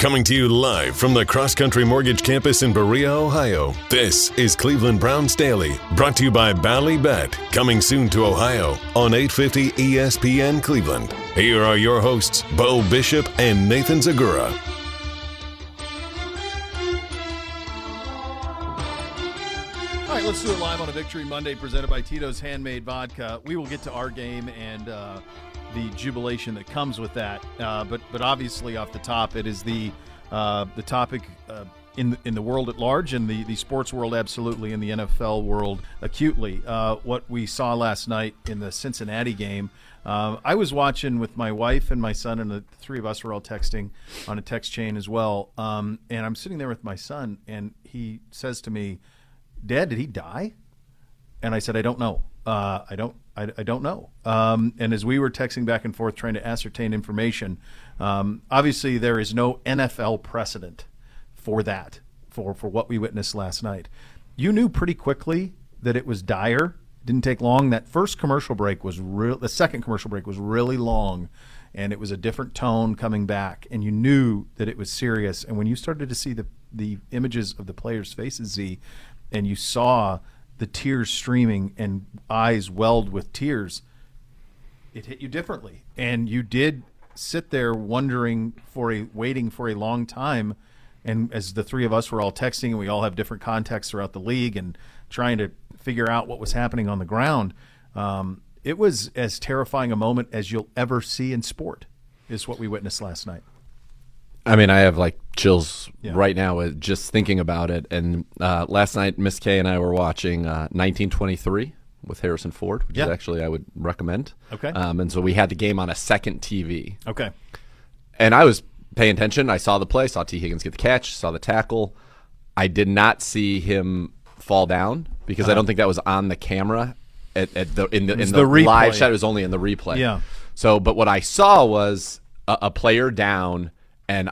Coming to you live from the Cross Country Mortgage Campus in Berea, Ohio. This is Cleveland Browns Daily, brought to you by Bally Bet, coming soon to Ohio on 850 ESPN Cleveland. Here are your hosts, Beau Bishop and Nathan Zegura. All right, let's do it live on a Victory Monday presented by Tito's Handmade Vodka. We will get to our game and uh, the jubilation that comes with that. Uh, but but obviously, off the top, it is the uh, the topic uh, in in the world at large, in the the sports world, absolutely, in the NFL world, acutely. Uh, what we saw last night in the Cincinnati game. Uh, I was watching with my wife and my son, and the three of us were all texting on a text chain as well. Um, and I'm sitting there with my son, and he says to me, "Dad, did he die?" And I said, "I don't know. Uh, I don't. I, I don't know." Um, and as we were texting back and forth trying to ascertain information, um, obviously there is no NFL precedent for that for for what we witnessed last night. You knew pretty quickly that it was dire. Didn't take long. That first commercial break was real. The second commercial break was really long, and it was a different tone coming back. And you knew that it was serious. And when you started to see the the images of the players' faces, Z, and you saw the tears streaming and eyes welled with tears, it hit you differently. And you did sit there wondering for a waiting for a long time. And as the three of us were all texting, and we all have different contexts throughout the league and trying to figure out what was happening on the ground, um, it was as terrifying a moment as you'll ever see in sport, is what we witnessed last night. I mean, I have like chills Yeah. right now just thinking about it. And uh, last night, Miss Kay and I were watching uh, 1923 with Harrison Ford, which Yeah. is actually I would recommend. Okay. Um, and so we had the game on a second TV, Okay. and I was paying attention. I saw the play, saw T Higgins get the catch, saw the tackle. I did not see him fall down because I don't think that was on the camera at, at the in the in the the, live shot. It was only in the replay. Yeah. So, but what I saw was a, a player down, and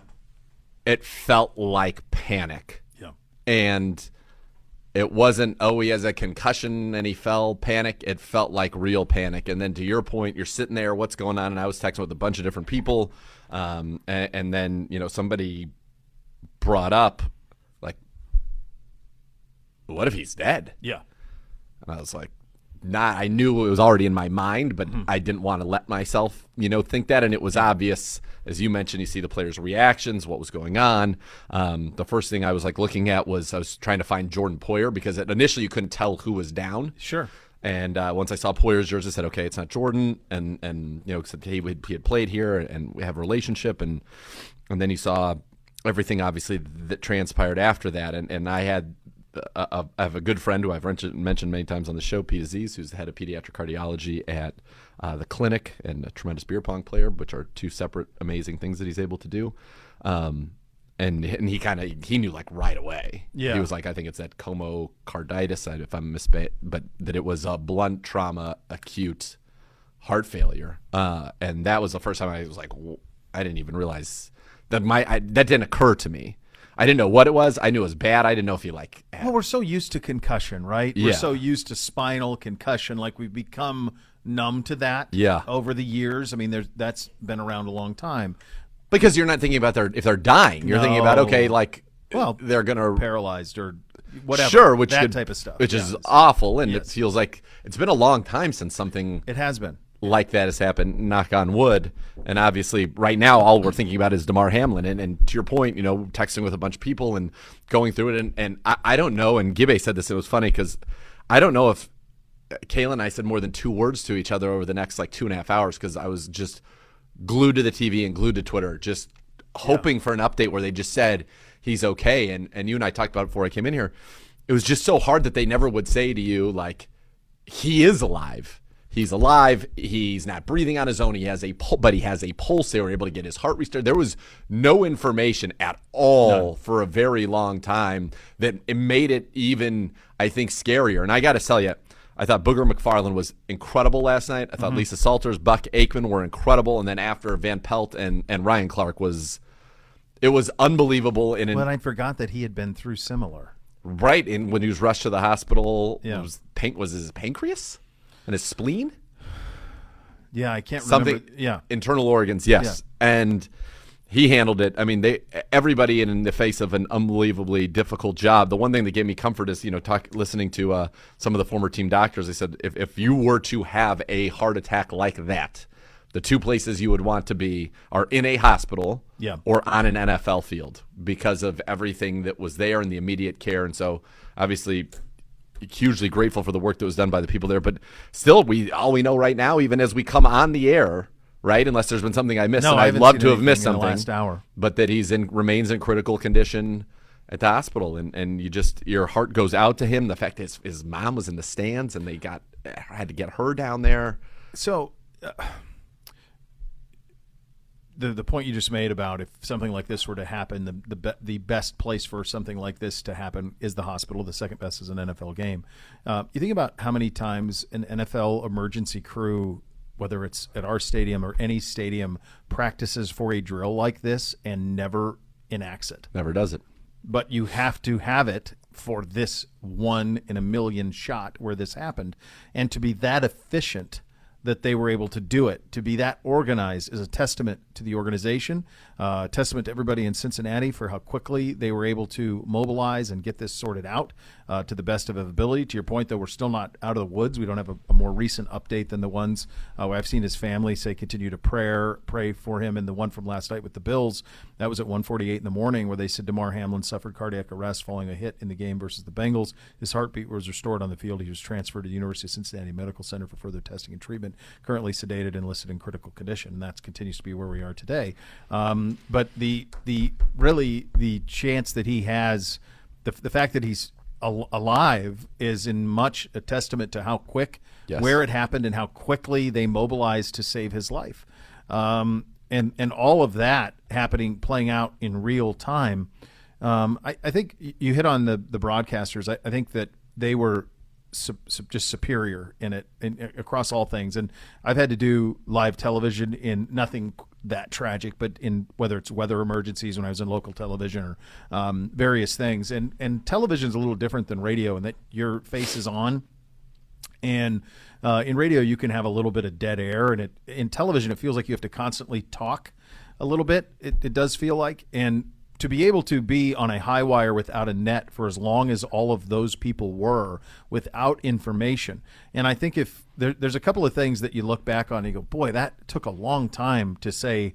it felt like panic. Yeah. And it wasn't, oh, he has a concussion and he fell panic. It felt like real panic. And then to your point, you're sitting there, what's going on? And I was texting with a bunch of different people. Um, and, and then, you know, somebody brought up, like, what if he's dead? Yeah. And I was like, not, I knew it was already in my mind, but Mm-hmm. I didn't want to let myself, you know, think that. And it was obvious, as you mentioned, you see the players' reactions, what was going on. Um, the first thing I was like looking at was I was trying to find Jordan Poyer because initially you couldn't tell who was down. Sure. And uh, once I saw Poyer's jersey, I said, "Okay, it's not Jordan." And and you know, except he would, he had played here, and we have a relationship. And and then you saw everything obviously that transpired after that. And and I had I have a good friend who I've mentioned, many times on the show, Pete Aziz, who's the head of pediatric cardiology at uh, the clinic, and a tremendous beer pong player, which are two separate amazing things that he's able to do. Um, and and he kind of he knew like right away. Yeah. he was like, I think it's that comocarditis, if I'm mispa but that it was a blunt trauma, acute heart failure, uh, and that was the first time I was like, I didn't even realize that my I, that didn't occur to me. I didn't know what it was. I knew it was bad. I didn't know if he like. had- Well, we're so used to concussion, right? Yeah. We're so used to spinal concussion, like we've become numb to that. Yeah. Over the years, I mean, there's that's been around a long time. because you're not thinking about their if they're dying. You're thinking about okay, like Well, they're gonna Paralyzed or whatever. sure, which that could- type of stuff, which Yeah. is awful, and Yes. it feels like it's been a long time since something it has been. Like that has happened. Knock on wood. And obviously, right now, all we're thinking about is Damar Hamlin. And, and to your point, you know, texting with a bunch of people and going through it. And, and I, I don't know. And Gibbe said this. It was funny because I don't know if uh, Kayla and I said more than two words to each other over the next like two and a half hours because I was just glued to the TV and glued to Twitter, just hoping for an update where they just said he's okay. And and you and I talked about it before I came in here. It was just so hard that they never would say to you like he is alive. He's alive. He's not breathing on his own. He has a pul- but he has a pulse. They were able to get his heart restored. There was no information at all for a very long time that it made it even I think scarier. And I got to tell you, I thought Booger McFarland was incredible last night. I thought mm-hmm. Lisa Salters, Buck Aikman were incredible, and then after Van Pelt and and Ryan Clark was it was unbelievable. In an, But I forgot that he had been through similar. right in when he was rushed to the hospital, Yeah. was pan- was his pancreas and a spleen Yeah, I can't something remember. Yeah, internal organs yes and he handled it. I mean, they everybody in the face of an unbelievably difficult job. The one thing that gave me comfort is you know talk listening to uh, some of the former team doctors. They said if if you were to have a heart attack like that, the two places you would want to be are in a hospital Yeah. or on an NFL field because of everything that was there and the immediate care. And so obviously hugely grateful for the work that was done by the people there. But still, we all we know right now, even as we come on the air, right? Unless there's been something I missed, No, and I I'd love to have missed anything in the something. last hour. But that he's in remains in critical condition at the hospital, and, and you just your heart goes out to him. The fact that his, his mom was in the stands, and they got had to get her down there. So, uh, the the point you just made about if something like this were to happen, the the be, the best place for something like this to happen is the hospital. The second best is an NFL game. Uh, you think about how many times an NFL emergency crew, whether it's at our stadium or any stadium, practices for a drill like this and never enacts it Never does it. but you have to have it for this one in a million shot where this happened and to be that efficient that they were able to do it. To be that organized is a testament to the organization uh, testament to everybody in cincinnati for how quickly they were able to mobilize and get this sorted out uh, to the best of ability to your point though we're still not out of the woods we don't have a, a more recent update than the ones uh, i've seen his family say continue to prayer pray for him and the one from last night with the bills that was at 1:48 in the morning where they said Damar Hamlin suffered cardiac arrest following a hit in the game versus the Bengals. His heartbeat was restored on the field. He was transferred to the University of Cincinnati Medical Center for further testing and treatment. Currently sedated and listed in critical condition. And that continues to be where we are today. Um, but the the really the chance that he has, the the fact that he's al- alive is in much a testament to how quick Yes. where it happened and how quickly they mobilized to save his life. Um, and and all of that happening, playing out in real time. Um, I, I think you hit on the the broadcasters. I, I think that they were su- su- just superior in it in, across all things. And I've had to do live television in nothing that tragic, but in whether it's weather emergencies when I was in local television or um, various things. And and television is a little different than radio in that your face is on and uh, in radio you can have a little bit of dead air and it in television it feels like you have to constantly talk a little bit it, it does feel like and to be able to be on a high wire without a net for as long as all of those people were without information and i think if there, there's a couple of things that you look back on and you go boy that took a long time to say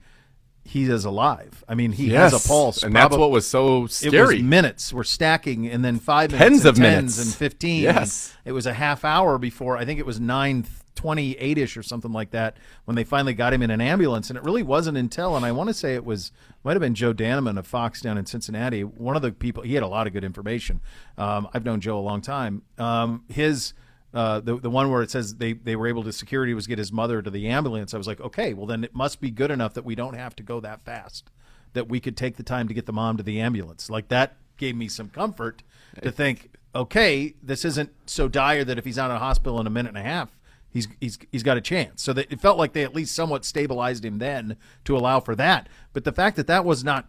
he is alive i mean he has a pulse and that's what was so it scary. was minutes. We're stacking, and then five minutes, Tens and of tens minutes. and fifteen. Yes. it was a half hour before. I think it was nine twenty-eight ish or something like that when they finally got him in an ambulance. And it really wasn't until, and I want to say it was might have been Joe Danneman of Fox down in Cincinnati. One of the people he had a lot of good information. Um, I've known Joe a long time. Um, his uh, the the one where it says they they were able to security was get his mother to the ambulance. I was like, okay, well then it must be good enough that we don't have to go that fast. That we could take the time to get the mom to the ambulance. Like that gave me some comfort to think, okay, this isn't so dire that if he's out of hospital in a minute and a half, he's he's he's got a chance. So that it felt like they at least somewhat stabilized him then to allow for that. But the fact that that was not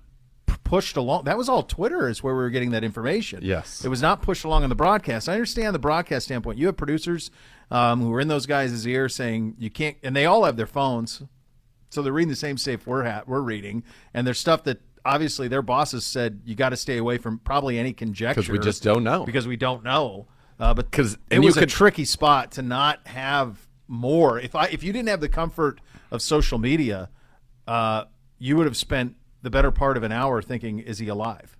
pushed along that was all twitter is where we were getting that information Yes. it was not pushed along on the broadcast i understand the broadcast standpoint you have producers um, who are in those guys' ear saying you can't and they all have their phones so they're reading the same safe we're ha- we're reading, and there's stuff that obviously their bosses said you got to stay away from probably any conjecture because we just don't know. because we don't know. Uh, but 'Cause- it was a tricky spot to not have more. If I if you didn't have the comfort of social media, uh, you would have spent the better part of an hour thinking, "Is he alive?"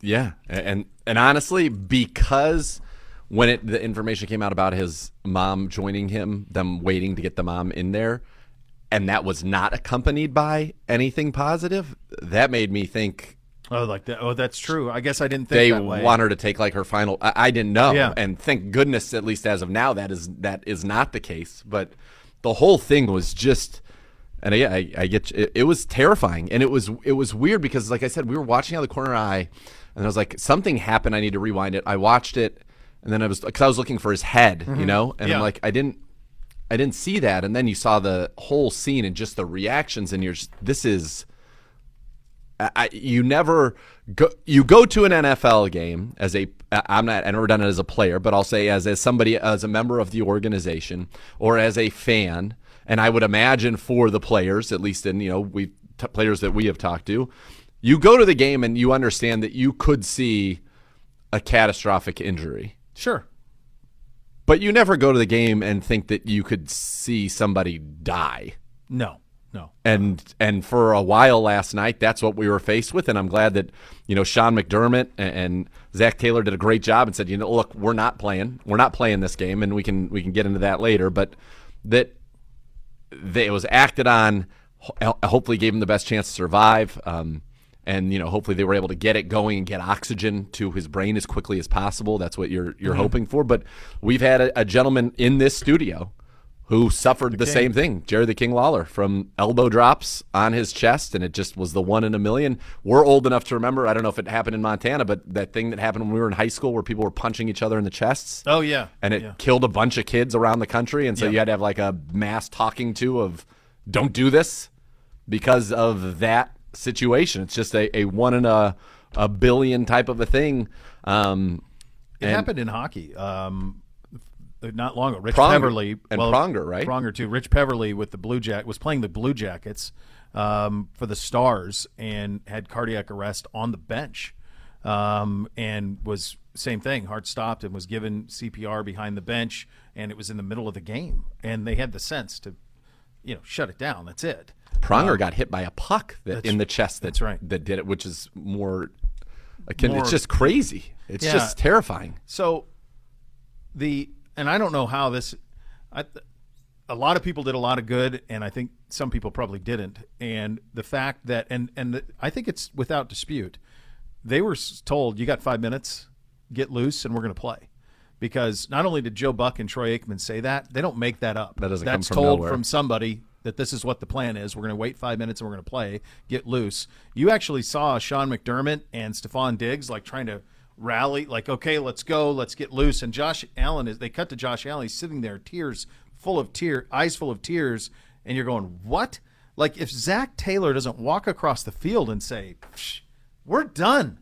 Yeah, and and honestly, because when it the information came out about his mom joining him, them waiting to get the mom in there, and that was not accompanied by anything positive, that made me think Oh, like that. Oh, that's true. I guess I didn't think they that way. want her to take like her final. I, I didn't know, Yeah. and thank goodness, at least as of now, that is that is not the case. But the whole thing was just, and I, I, I get it, it was terrifying, and it was it was weird because, like I said, we were watching out of the corner eye, and I was like, something happened. I need to rewind it. I watched it, and then I was because I was looking for his head, you know, and Mm-hmm. Yeah. I'm like, I didn't. I didn't see that, and then you saw the whole scene and just the reactions, and you're just, this is I, you never go you go to an NFL game as a I'm not I've never done it as a player, but I'll say as as somebody as a member of the organization or as a fan, and I would imagine for the players, at least in you know we t- players that we have talked to, you go to the game and you understand that you could see a catastrophic injury. Sure. But you never go to the game and think that you could see somebody die. No. No. And and for a while last night, that's what we were faced with. And I'm glad that you know Sean McDermott and, and Zac Taylor did a great job and said, you know, look, we're not playing, we're not playing this game, and we can we can get into that later. But that they, it was acted on, hopefully gave him the best chance to survive. Um, and you know, hopefully they were able to get it going and get oxygen to his brain as quickly as possible. That's what you're you're hoping for. But we've had a, a gentleman in this studio who suffered the, same thing, Jerry the King Lawler, from elbow drops on his chest, and it just was the one in a million. We're old enough to remember. I don't know if it happened in Montana, but that thing that happened when we were in high school, where people were punching each other in the chests. Oh yeah. and it yeah. killed a bunch of kids around the country, and so Yeah. you had to have like a mass talking to of don't do this because of that situation. It's just a, a one in a a billion type of a thing. Um, It and- happened in hockey. Um, not long ago. Rich Pronger. Peverly And Pronger, right? Pronger too. Rich Peverly with the Blue Jack was playing the Blue Jackets um, for the Stars and had cardiac arrest on the bench, um, and was same thing. Heart stopped and was given CPR behind the bench, and it was in the middle of the game, and they had the sense to, you know, shut it down. That's it. Pronger got hit by a puck that, in the chest that, that's right. that did it, which is more akin. More- it's just crazy. It's Yeah. just terrifying. So the and I don't know how this I a lot of people did a lot of good and I think some people probably didn't and the fact that and and the, I think it's without dispute they were told you got 5 minutes get loose and we're going to play because not only did Joe Buck and Troy Aikman say that they don't make that up That doesn't come that's from told nowhere. from somebody that this is what the plan is. We're going to wait five minutes and we're going to play, get loose. You actually saw Sean McDermott and Stefon Diggs like trying to rally, like, okay, let's go, let's get loose. And Josh Allen is, they cut to Josh Allen. He's sitting there, tears full of tear, eyes full of tears. And you're going, what? Like, if Zac Taylor doesn't walk across the field and say, we're done.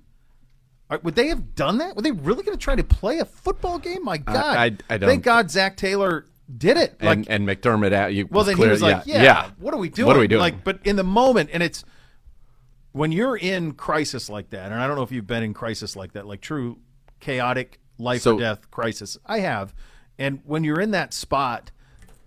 Would they have done that? Were they really going to try to play a football game? My God! I- I don't- Thank God Zac Taylor did it. Like, And, and McDermott, at you. well, then clear, he was like, yeah, yeah, what are we doing? What are we doing? Like, but in the moment, and it's when you're in crisis like that, and I don't know if you've been in crisis like that, like true chaotic life So- or death crisis. I have. And when you're in that spot,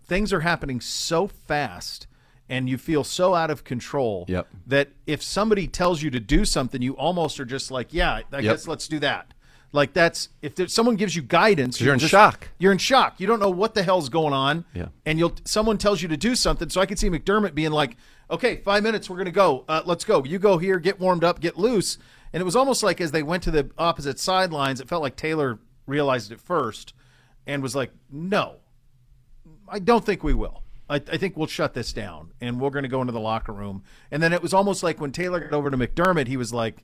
things are happening so fast and you feel so out of control Yep. that if somebody tells you to do something, you almost are just like, yeah, I guess let's do that. Like that's if there, someone gives you guidance, You're in just- shock. You're in shock. You don't know what the hell's going on. Yeah. And you'll someone tells you to do something. So I could see McDermott being like, "Okay, five minutes, we're gonna go. Uh, let's go. You go here, get warmed up, get loose." And it was almost like as they went to the opposite sidelines, it felt like Taylor realized it first and was like, "No, I don't think we will. I, I think we'll shut this down and we're going to go into the locker room." And then it was almost like when Taylor got over to McDermott, he was like,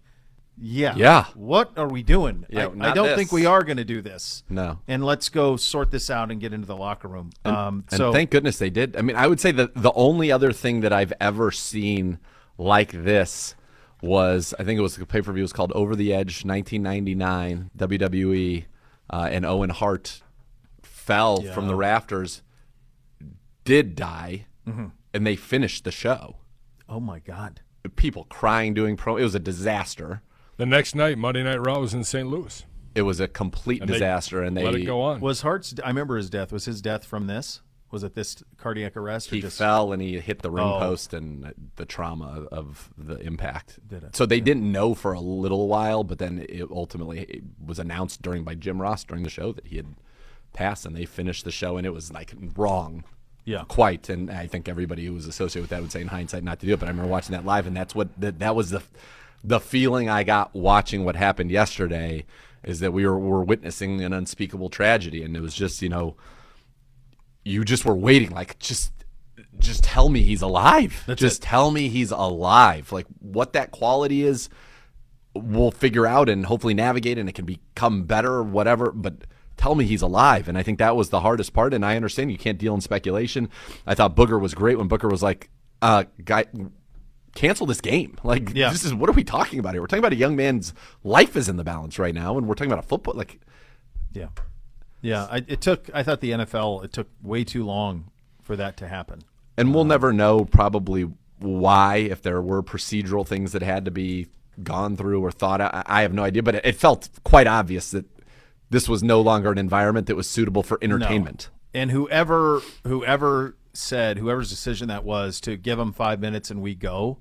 "Yeah, Yeah. What are we doing? Yeah, I, I don't this. think we are going to do this. No. and let's go sort this out and get into the locker room." um, And so thank goodness they did. I mean, I would say that the only other thing that I've ever seen like this was I think it was the pay per view It was called Over the Edge 1999 WWE, uh, and Owen Hart fell from the rafters, did die, Mm-hmm. and they finished the show. oh my god, People crying, doing pro. It was a disaster. The next night, Monday Night Raw was in St. Louis. It was a complete And they disaster, and they let it go on. was Hart's? I remember his death. Was his death from this? Was it this cardiac arrest? Or he just, fell and he hit the ring Oh. post and the trauma of the impact. Did it? So they didn't know for a little while, but then it ultimately it was announced during by Jim Ross during the show that he had passed, and they finished the show, and it was like wrong. Yeah. quite. And I think everybody who was associated with that would say in hindsight not to do it. But I remember watching that live, and that's what that, that was the the feeling I got watching what happened yesterday. Is that we were, were witnessing an unspeakable tragedy, and it was just you know you just were waiting like just just tell me he's alive. Just tell me he's alive. Like what that quality is we'll figure out and hopefully navigate and it can become better or whatever. But tell me he's alive. And i think that was the hardest part. And i understand you can't deal in speculation. I thought booger was great when booger was like uh guy cancel this game like Yeah. this is what are we talking about here we're talking about a young man's life is in the balance right now and we're talking about a football like Yeah, yeah. I, it took. I thought the NFL. It took way too long for that to happen. and we'll uh, never know probably why, if there were procedural things that had to be gone through or thought out, I have no idea. But it, it felt quite obvious that this was no longer an environment that was suitable for entertainment. No. And whoever whoever said whoever's decision that was to give them five minutes and we go,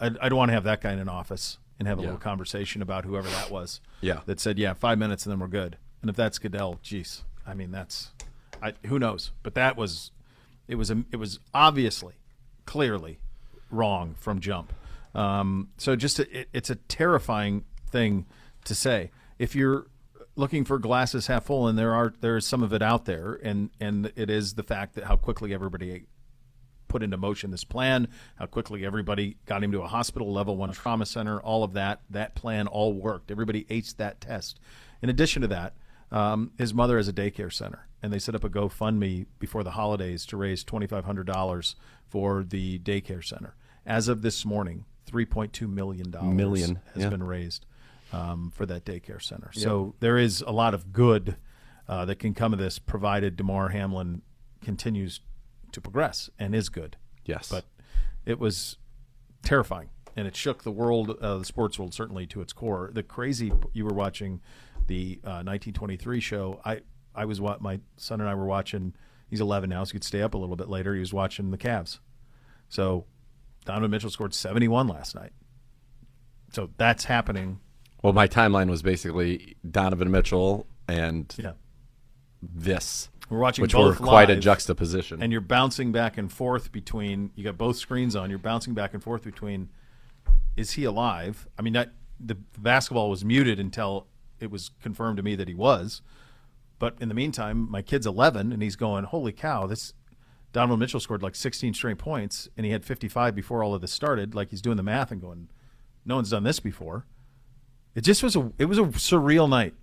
I, I don't want to have that guy in an office and have a Yeah. little conversation about whoever that was. Yeah. that said, yeah, five minutes and then we're good. And if that's Goodell, geez, I mean that's, I, who knows? But that was, it was a, it was obviously, clearly, wrong from jump. Um, so just a, it, it's a terrifying thing to say. If you're looking for glasses half full, and there are there is some of it out there, and and it is the fact that how quickly everybody put into motion this plan, how quickly everybody got him to a hospital, level one trauma center, all of that. That plan all worked. Everybody aced that test. In addition to that, um, his mother has a daycare center, and they set up a GoFundMe before the holidays to raise twenty five hundred dollars for the daycare center. As of this morning, three point two million dollars Million, has yeah. been raised um, for that daycare center. So there is a lot of good uh, that can come of this, provided Damar Hamlin continues to progress and is good. Yes. But it was terrifying, and it shook the world, uh, the sports world, certainly to its core. The crazy you were watching the uh, 1923 show. I I was what my son and I were watching. He's 11 now, so he could stay up a little bit later. He was watching the Cavs. So Donovan Mitchell scored 71 last night. So that's happening. Well, my timeline was basically Donovan Mitchell and Yeah. this, We're watching which were quite a juxtaposition. and you're bouncing back and forth between you got both screens on you're bouncing back and forth between is he alive i mean that the basketball was muted until it was confirmed to me that he was but in the meantime my kid's 11 and he's going holy cow this donovan mitchell scored like 16 straight points and he had 55 before all of this started like he's doing the math and going no one's done this before it just was a it was a surreal night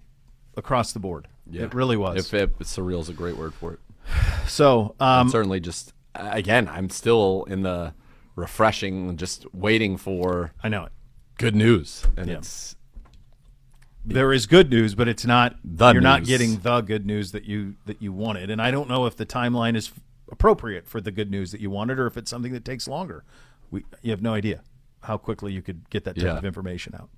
across the board it really was If it, surreal is a great word for it. so um, certainly just again, I'm still in the refreshing, just waiting for i know it good news, and Yeah. it's there is good news, but it's not The you're not getting the good news that you that you wanted. And I don't know if the timeline is appropriate for the good news that you wanted, or if it's something that takes longer. We you have no idea how quickly you could get that type Yeah. of information out.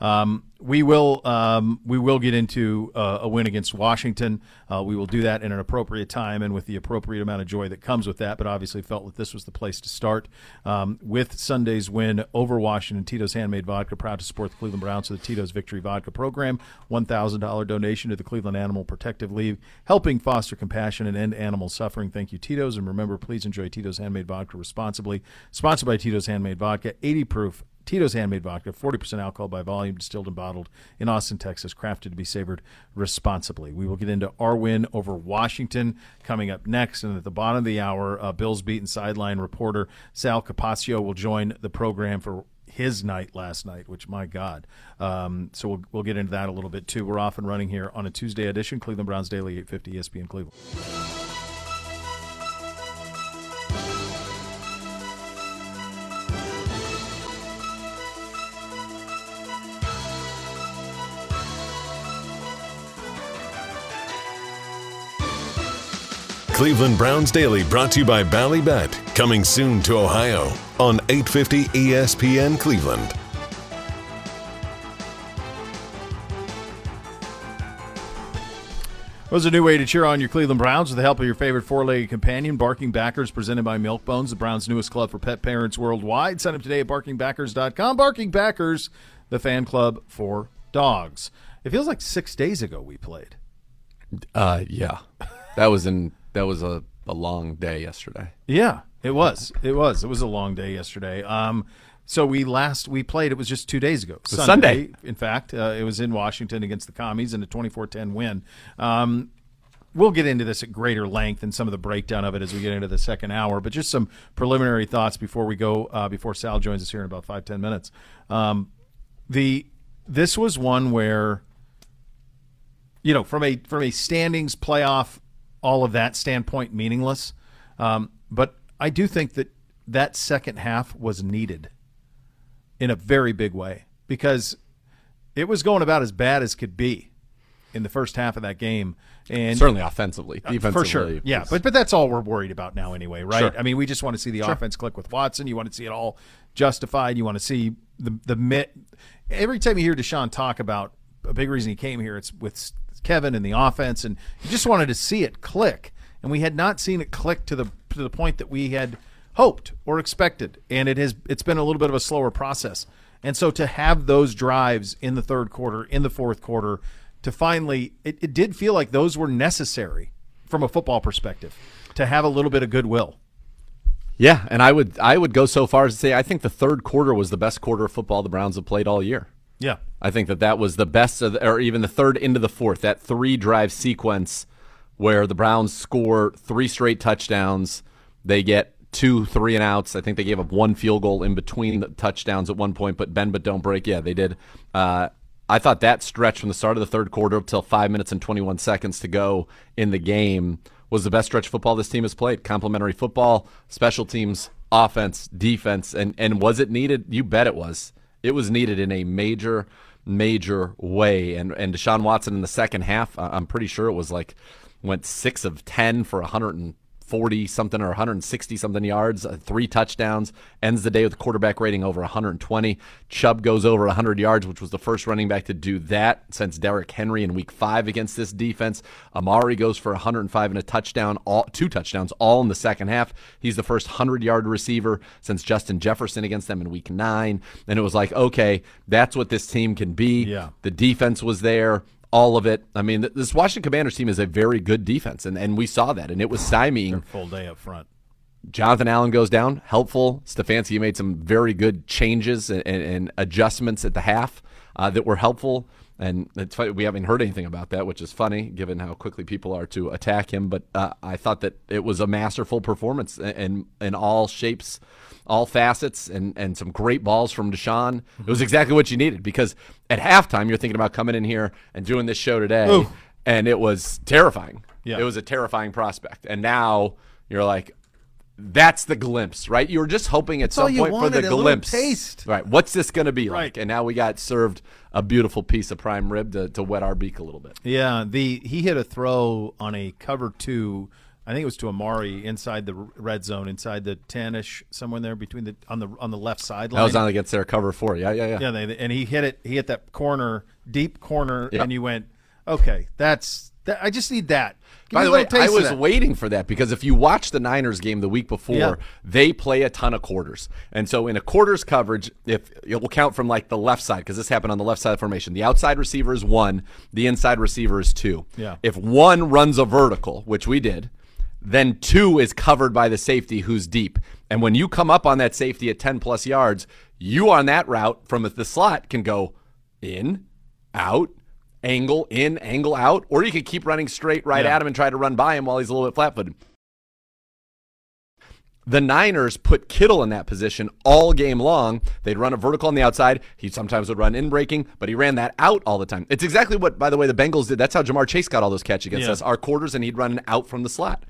Um, we will um, we will get into uh, a win against Washington. Uh, we will do that in an appropriate time and with the appropriate amount of joy that comes with that. But obviously, felt that this was the place to start um, with Sunday's win over Washington. Tito's Handmade Vodka, proud to support the Cleveland Browns with the Tito's Victory Vodka Program. One thousand dollar donation to the Cleveland Animal Protective League, helping foster compassion and end animal suffering. Thank you, Tito's, and remember, please enjoy Tito's Handmade Vodka responsibly. Sponsored by Tito's Handmade Vodka, eighty proof. Tito's Handmade Vodka, 40% alcohol by volume, distilled and bottled in Austin, Texas, crafted to be savored responsibly. We will get into our win over Washington coming up next. And at the bottom of the hour, uh, Bills beaten sideline reporter Sal Capaccio will join the program for his night last night, which, my God. Um, so we'll, we'll get into that a little bit, too. We're off and running here on a Tuesday edition, Cleveland Browns Daily, 850 ESPN Cleveland. Cleveland Browns Daily brought to you by Ballybet, coming soon to Ohio on 850 ESPN Cleveland. Was a new way to cheer on your Cleveland Browns with the help of your favorite four-legged companion, Barking Backers, presented by Milk Bones, the Browns' newest club for pet parents worldwide. Sign up today at barkingbackers.com. Barking Backers, the fan club for dogs. It feels like six days ago we played. uh, yeah, that was in that was a, a long day yesterday. Yeah, it was. It was. It was a long day yesterday. Um, so we last we played. It was just two days ago. was Sunday. In fact, uh, it was in Washington against the Commies in a 24-10 win. Um, we'll get into this at greater length and some of the breakdown of it as we get into the second hour. But just some preliminary thoughts before we go. Uh, before Sal joins us here in about five ten minutes. Um, the this was one where you know, from a from a standings playoff, all of that standpoint, meaningless. Um, but I do think that that second half was needed in a very big way because it was going about as bad as could be. in the first half of that game, and Certainly offensively, defensively, for sure. Yeah, but but that's all we're worried about now anyway, right? Sure. I mean, we just want to see the offense click with Watson. You want to see it all justified. You want to see the the mit. Every time you hear Deshaun talk about a big reason he came here, it's with Kevin and the offense, and you just wanted to see it click, and we had not seen it click to the to the point that we had hoped or expected, and it has it's been a little bit of a slower process. And so to have those drives in the third quarter, in the fourth quarter, to finally, it, it did feel like those were necessary from a football perspective to have a little bit of goodwill. Yeah, and I would I would go so far as to say I think the third quarter was the best quarter of football the Browns have played all year. Yeah. I think that that was the best, the, or even the third into the fourth, that three drive sequence where the Browns score three straight touchdowns. They get two three and outs. I think they gave up one field goal in between the touchdowns at one point, but bend but don't break. Yeah, they did. Uh, I thought that stretch from the start of the third quarter till five minutes and 21 seconds to go in the game was the best stretch of football this team has played. Complementary football, special teams, offense, defense, and and was it needed? You bet it was. It was needed in a major, major way. And and Deshaun Watson in the second half, I'm pretty sure it was like went six of ten for 140 something or 160 something yards, uh, three touchdowns, ends the day with a quarterback rating over 120. Chubb goes over 100 yards, which was the first running back to do that since Derrick Henry in Week Five against this defense. Amari goes for 105 and a touchdown, all two touchdowns, all in the second half. He's the first 100 yard receiver since Justin Jefferson against them in Week Nine. And it was like, okay, that's what this team can be. Yeah. The defense was there all of it. I mean, this Washington Commanders team is a very good defense, and, and we saw that, and it was stymieing. Full day up front. Jonathan Allen goes down, helpful. Stefanski made some very good changes and, and, and adjustments at the half uh, that were helpful. And it's funny, we haven't heard anything about that, which is funny given how quickly people are to attack him. But uh, I thought that it was a masterful performance in, in, in all shapes, all facets, and, and some great balls from Deshaun. It was exactly what you needed because at halftime, you're thinking about coming in here and doing this show today, Ooh. and it was terrifying. Yeah. It was a terrifying prospect. And now you're like, that's the glimpse, right? You were just hoping at all some you point for the glimpse. taste. Right. What's this going to be Right. like? And now we got served a beautiful piece of prime rib to, to wet our beak a little bit. Yeah, the he hit a throw on a cover two. I think it was to Amari inside the red zone, inside the ten ish, somewhere there between the on the on the left sideline. That was on against their cover four. Yeah, yeah, yeah. Yeah, they, and he hit it. He hit that corner, deep corner, Yeah. and you went, okay, that's that. I just need that. Give By the way, I was waiting for that because if you watch the Niners game the week before, Yeah. they play a ton of quarters. And so in a quarters coverage, if it will count from like the left side, because this happened on the left side of the formation, the outside receiver is one, the inside receiver is two. Yeah. If one runs a vertical, which we did, then two is covered by the safety who's deep. And when you come up on that safety at 10 plus yards, you on that route from the slot can go in, out, angle, in, angle, out, or you could keep running straight right Yeah. at him and try to run by him while he's a little bit flat footed. The Niners put Kittle in that position all game long. They'd run a vertical on the outside. He sometimes would run in breaking, but he ran that out all the time. It's exactly what, by the way, the Bengals did. That's how Ja'Marr Chase got all those catches against Yeah. us. Our quarters, and he'd run out from the slot.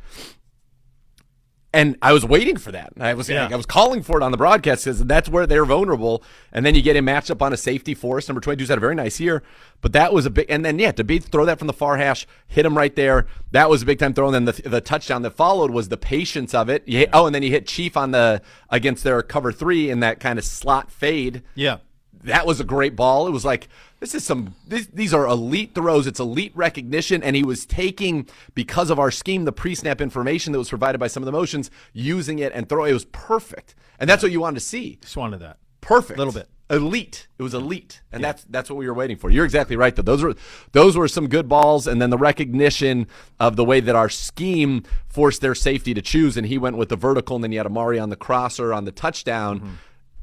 And I was waiting for that. I was Yeah. I was calling for it on the broadcast because that's where they're vulnerable. And then you get him matched up on a safety force. Number 22's had a very nice year, but that was a big. And then yeah, to be throw that from the far hash, hit him right there. That was a big time throw. And then the, the touchdown that followed was the patience of it. Hit, Oh, and then you hit Chief on the against their cover three in that kind of slot fade Yeah, that was a great ball. It was like this is some these, these are elite throws. It's elite recognition, and he was taking because of our scheme the pre-snap information that was provided by some of the motions, using it and throwing. It was perfect, and that's what you wanted to see. just wanted that. Perfect, Little bit. elite. It was elite, and that's that's what we were waiting for. You're exactly right. Though those were those were some good balls, and then the recognition of the way that our scheme forced their safety to choose, and he went with the vertical, and then he had Amari on the crosser on the touchdown. Mm-hmm.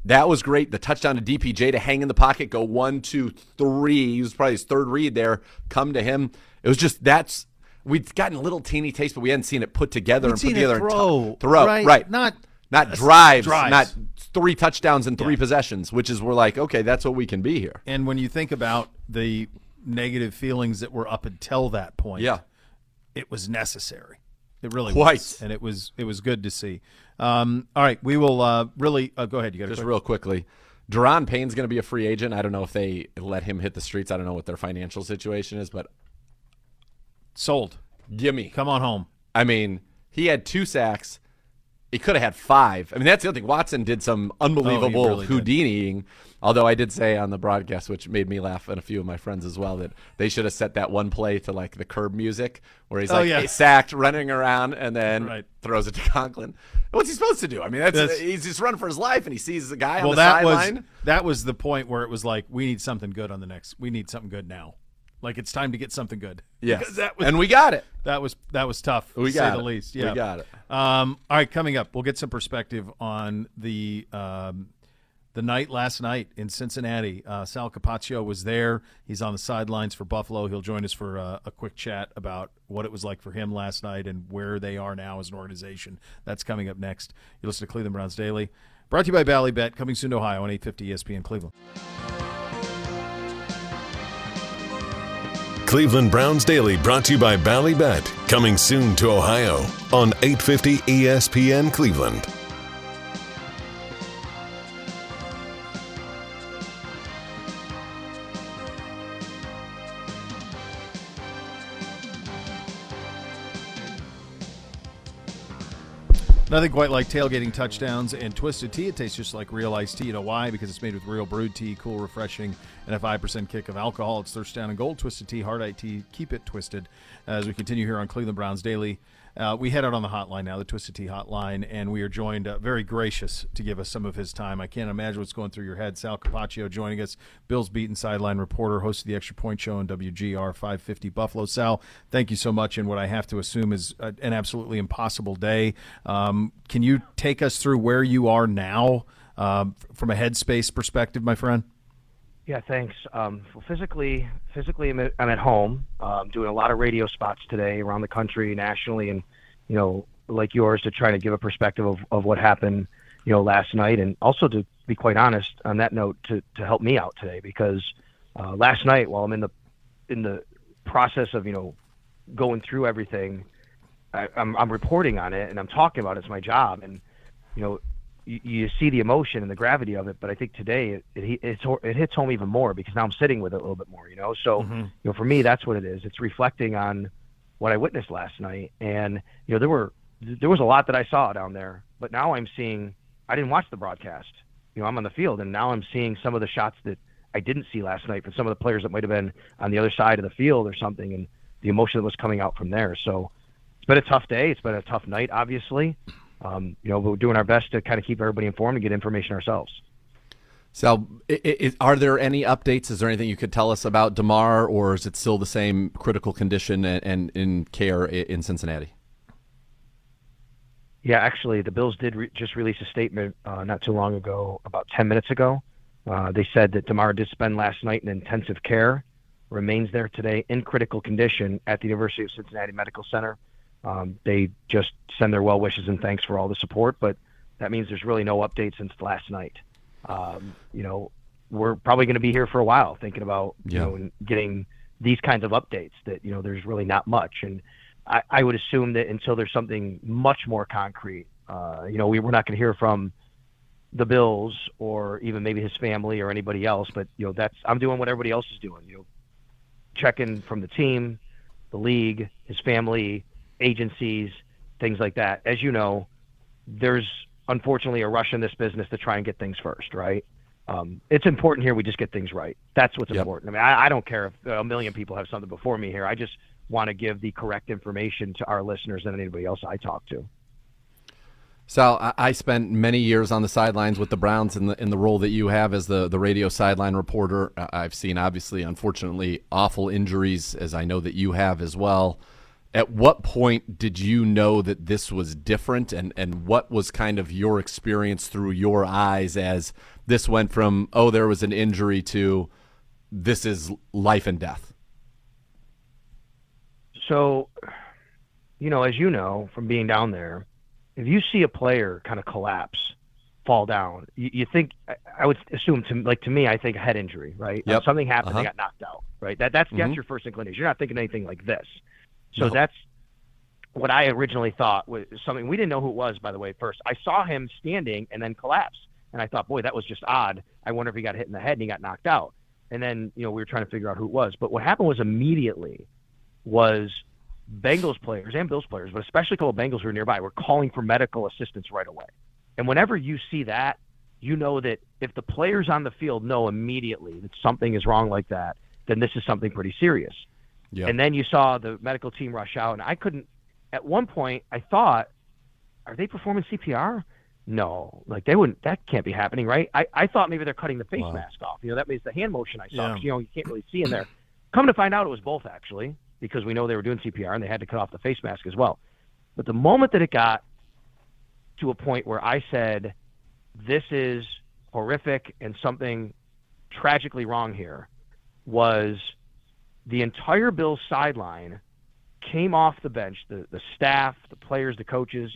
That was great. The touchdown to DPJ to hang in the pocket, go one, two, three. He was probably his third read there. Come to him. It was just that's we'd gotten a little teeny taste, but we hadn't seen it put together We'd and put together. and throw, t- throw, right? right? Not- not drives, drives. not three touchdowns and three Yeah. possessions, which is we're like, okay, that's what we can be here. And when you think about the negative feelings that were up until that point, Yeah. it was necessary. It really Quite. was, and it was it was good to see. Um, all right, we will uh, really uh, go ahead. You got Just to real quickly, Daron Payne's going to be a free agent. I don't know if they let him hit the streets. I don't know what their financial situation is, but Sold. Gimme. Come on home. I mean, he had two sacks. He could have had five. I mean, that's the other thing. Watson did some unbelievable Oh, really. Houdiniing. Although I did say on the broadcast, which made me laugh and a few of my friends as well, that they should have set that one play to like the curb music where he's Oh, like yeah. sacked, running around, and then Right. throws it to Conklin. What's he supposed to do? I mean, that's, That's- he's just running for his life, and he sees the guy on well, the that was that was the point where it was like we need something good on the next. We need something good now. Like it's time to get something good. Yeah, Because that was and we got it. that was that was tough. We to got say the least. We Yeah, got it. Um, all right, coming up, we'll get some perspective on the um, the night last night in Cincinnati. Uh, Sal Capaccio was there. He's on the sidelines for Buffalo. He'll join us for uh, a quick chat about what it was like for him last night and where they are now as an organization. That's coming up next. You listen to Cleveland Browns Daily, brought to you by Ballybet, coming soon to Ohio on 850 ESPN Cleveland. Cleveland Browns Daily brought to you by Ballybet. Coming soon to Ohio on 850 ESPN Cleveland. Nothing quite like tailgating touchdowns and twisted tea. It tastes just like real iced tea. You know why? Because it's made with real brewed tea, cool, refreshing, and a 5% kick of alcohol. It's thirst down and gold. Twisted tea, hard tea. Keep it twisted. As we continue here on Cleveland Browns Daily, uh, we head out on the hotline now, the Twisted Tea hotline, and we are joined, uh, very gracious to give us some of his time. I can't imagine what's going through your head. Sal Capaccio joining us, Bills Beaten sideline reporter, host of the Extra Point Show on WGR 550 Buffalo. Sal, thank you so much in what I have to assume is a, an absolutely impossible day. Um, can you take us through where you are now um, from a headspace perspective, my friend? Yeah, thanks. Um, well, physically, physically, I'm at, I'm at home, um, doing a lot of radio spots today around the country, nationally, and you know, like yours, to try to give a perspective of, of what happened, you know, last night, and also to be quite honest on that note, to to help me out today because uh, last night, while I'm in the in the process of you know going through everything, I, I'm I'm reporting on it and I'm talking about it. It's my job, and you know, you, you see the emotion and the gravity of it, but I think today it, it it's it hits home even more because now I'm sitting with it a little bit more, you know. So mm-hmm. you know, for me, that's what it is. It's reflecting on what I witnessed last night, and you know, there were there was a lot that I saw down there, but now I'm seeing. I didn't watch the broadcast. You know, I'm on the field, and now I'm seeing some of the shots that I didn't see last night from some of the players that might have been on the other side of the field or something, and the emotion that was coming out from there. So it's been a tough day. It's been a tough night, obviously. Um, you know, we're doing our best to kind of keep everybody informed and get information ourselves. So, i i are there any updates? Is there anything you could tell us about Damar, or is it still the same critical condition and, and in care in Cincinnati? Yeah, actually, the Bills did re- just release a statement uh, not too long ago, about 10 minutes ago. Uh, they said that Damar did spend last night in intensive care, remains there today in critical condition at the University of Cincinnati Medical Center. Um, they just send their well wishes and thanks for all the support, but that means there's really no update since last night. Um, you know, we're probably going to be here for a while thinking about you know getting these kinds of updates that you know there's really not much and I, I would assume that until there's something much more concrete, uh, you know, we, we're not going to hear from the Bills or even maybe his family or anybody else. But you know, that's I'm doing what everybody else is doing. You know, checking from the team, the league, his family, agencies, things like that. As you know, there's unfortunately a rush in this business to try and get things first, right? Um, it's important here we just get things right. That's what's Yep. important. I mean, I, I don't care if a million people have something before me here. I just want to give the correct information to our listeners and anybody else I talk to. Sal, I, I spent many years on the sidelines with the Browns in the in the role that you have as the the radio sideline reporter. I've seen obviously, unfortunately, awful injuries, as I know that you have as well. At what point did you know that this was different, and and what was kind of your experience through your eyes as this went from oh there was an injury to this is life and death? So, you know, as you know from being down there, if you see a player kind of collapse, fall down, you, you think I- would assume to like to me, I think a head injury, right? Yep. Something happened, Uh-huh. they got knocked out, right? That that's Mhm. that's your first inclination. You're not thinking anything like this. So that's what I originally thought was something we didn't know who it was, by the way. First, I saw him standing and then collapse, and I thought, boy, that was just odd. I wonder if he got hit in the head and he got knocked out. And then you know we were trying to figure out who it was. But what happened was immediately was Bengals players and Bills players, but especially a couple of Bengals who were nearby, were calling for medical assistance right away. And whenever you see that, you know that if the players on the field know immediately that something is wrong like that, then this is something pretty serious. Yep. And then you saw the medical team rush out, and I couldn't. At one point, I thought, "Are they performing CPR?" No, like they wouldn't. That can't be happening, right? I, I thought maybe they're cutting the face Wow. mask off. You know, that means the hand motion I saw. Yeah. 'cause, You know, you can't really see in there. Come to find out, it was both actually, because we know they were doing CPR and they had to cut off the face mask as well. But the moment that it got to a point where I said, "This is horrific and something tragically wrong here," was the entire Bills sideline came off the bench, the, the staff, the players, the coaches,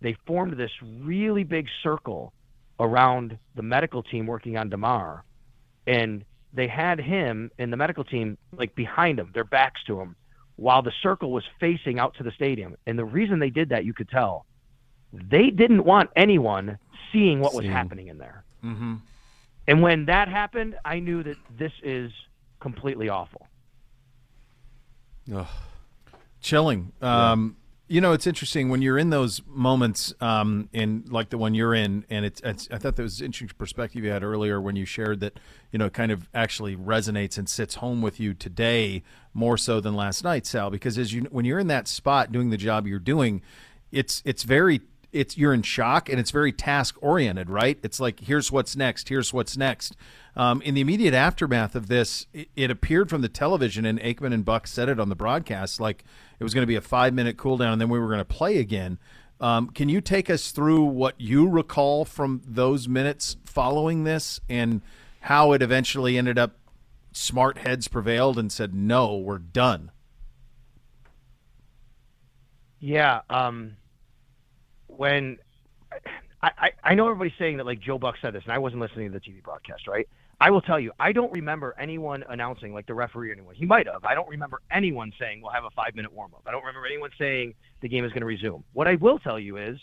they formed this really big circle around the medical team working on Damar, And they had him and the medical team like behind him, their backs to him, while the circle was facing out to the stadium. And the reason they did that, you could tell, they didn't want anyone seeing what was Seeing. happening in there. Mm-hmm. And when that happened, I knew that this is completely awful. Ugh. chilling. Um, You know, it's interesting when you're in those moments, um, in like the one you're in, and it's, it's. I thought that was an interesting perspective you had earlier when you shared that. You know, it kind of actually resonates and sits home with you today more so than last night, Sal. Because as you, when you're in that spot doing the job you're doing, it's it's very it's you're in shock and it's very task oriented, right? It's like here's what's next, here's what's next. Um, in the immediate aftermath of this, it, it appeared from the television, and Aikman and Buck said it on the broadcast, like it was going to be a five minute cool down, and then we were going to play again. Um, can you take us through what you recall from those minutes following this, and how it eventually ended up? Smart heads prevailed and said, "No, we're done." Yeah. Um, when I, I, I know everybody's saying that like Joe Buck said this, and I wasn't listening to the TV broadcast, right? I will tell you, I don't remember anyone announcing, like the referee or anyone. He might have. I don't remember anyone saying we'll have a five minute warm up. I don't remember anyone saying the game is going to resume. What I will tell you is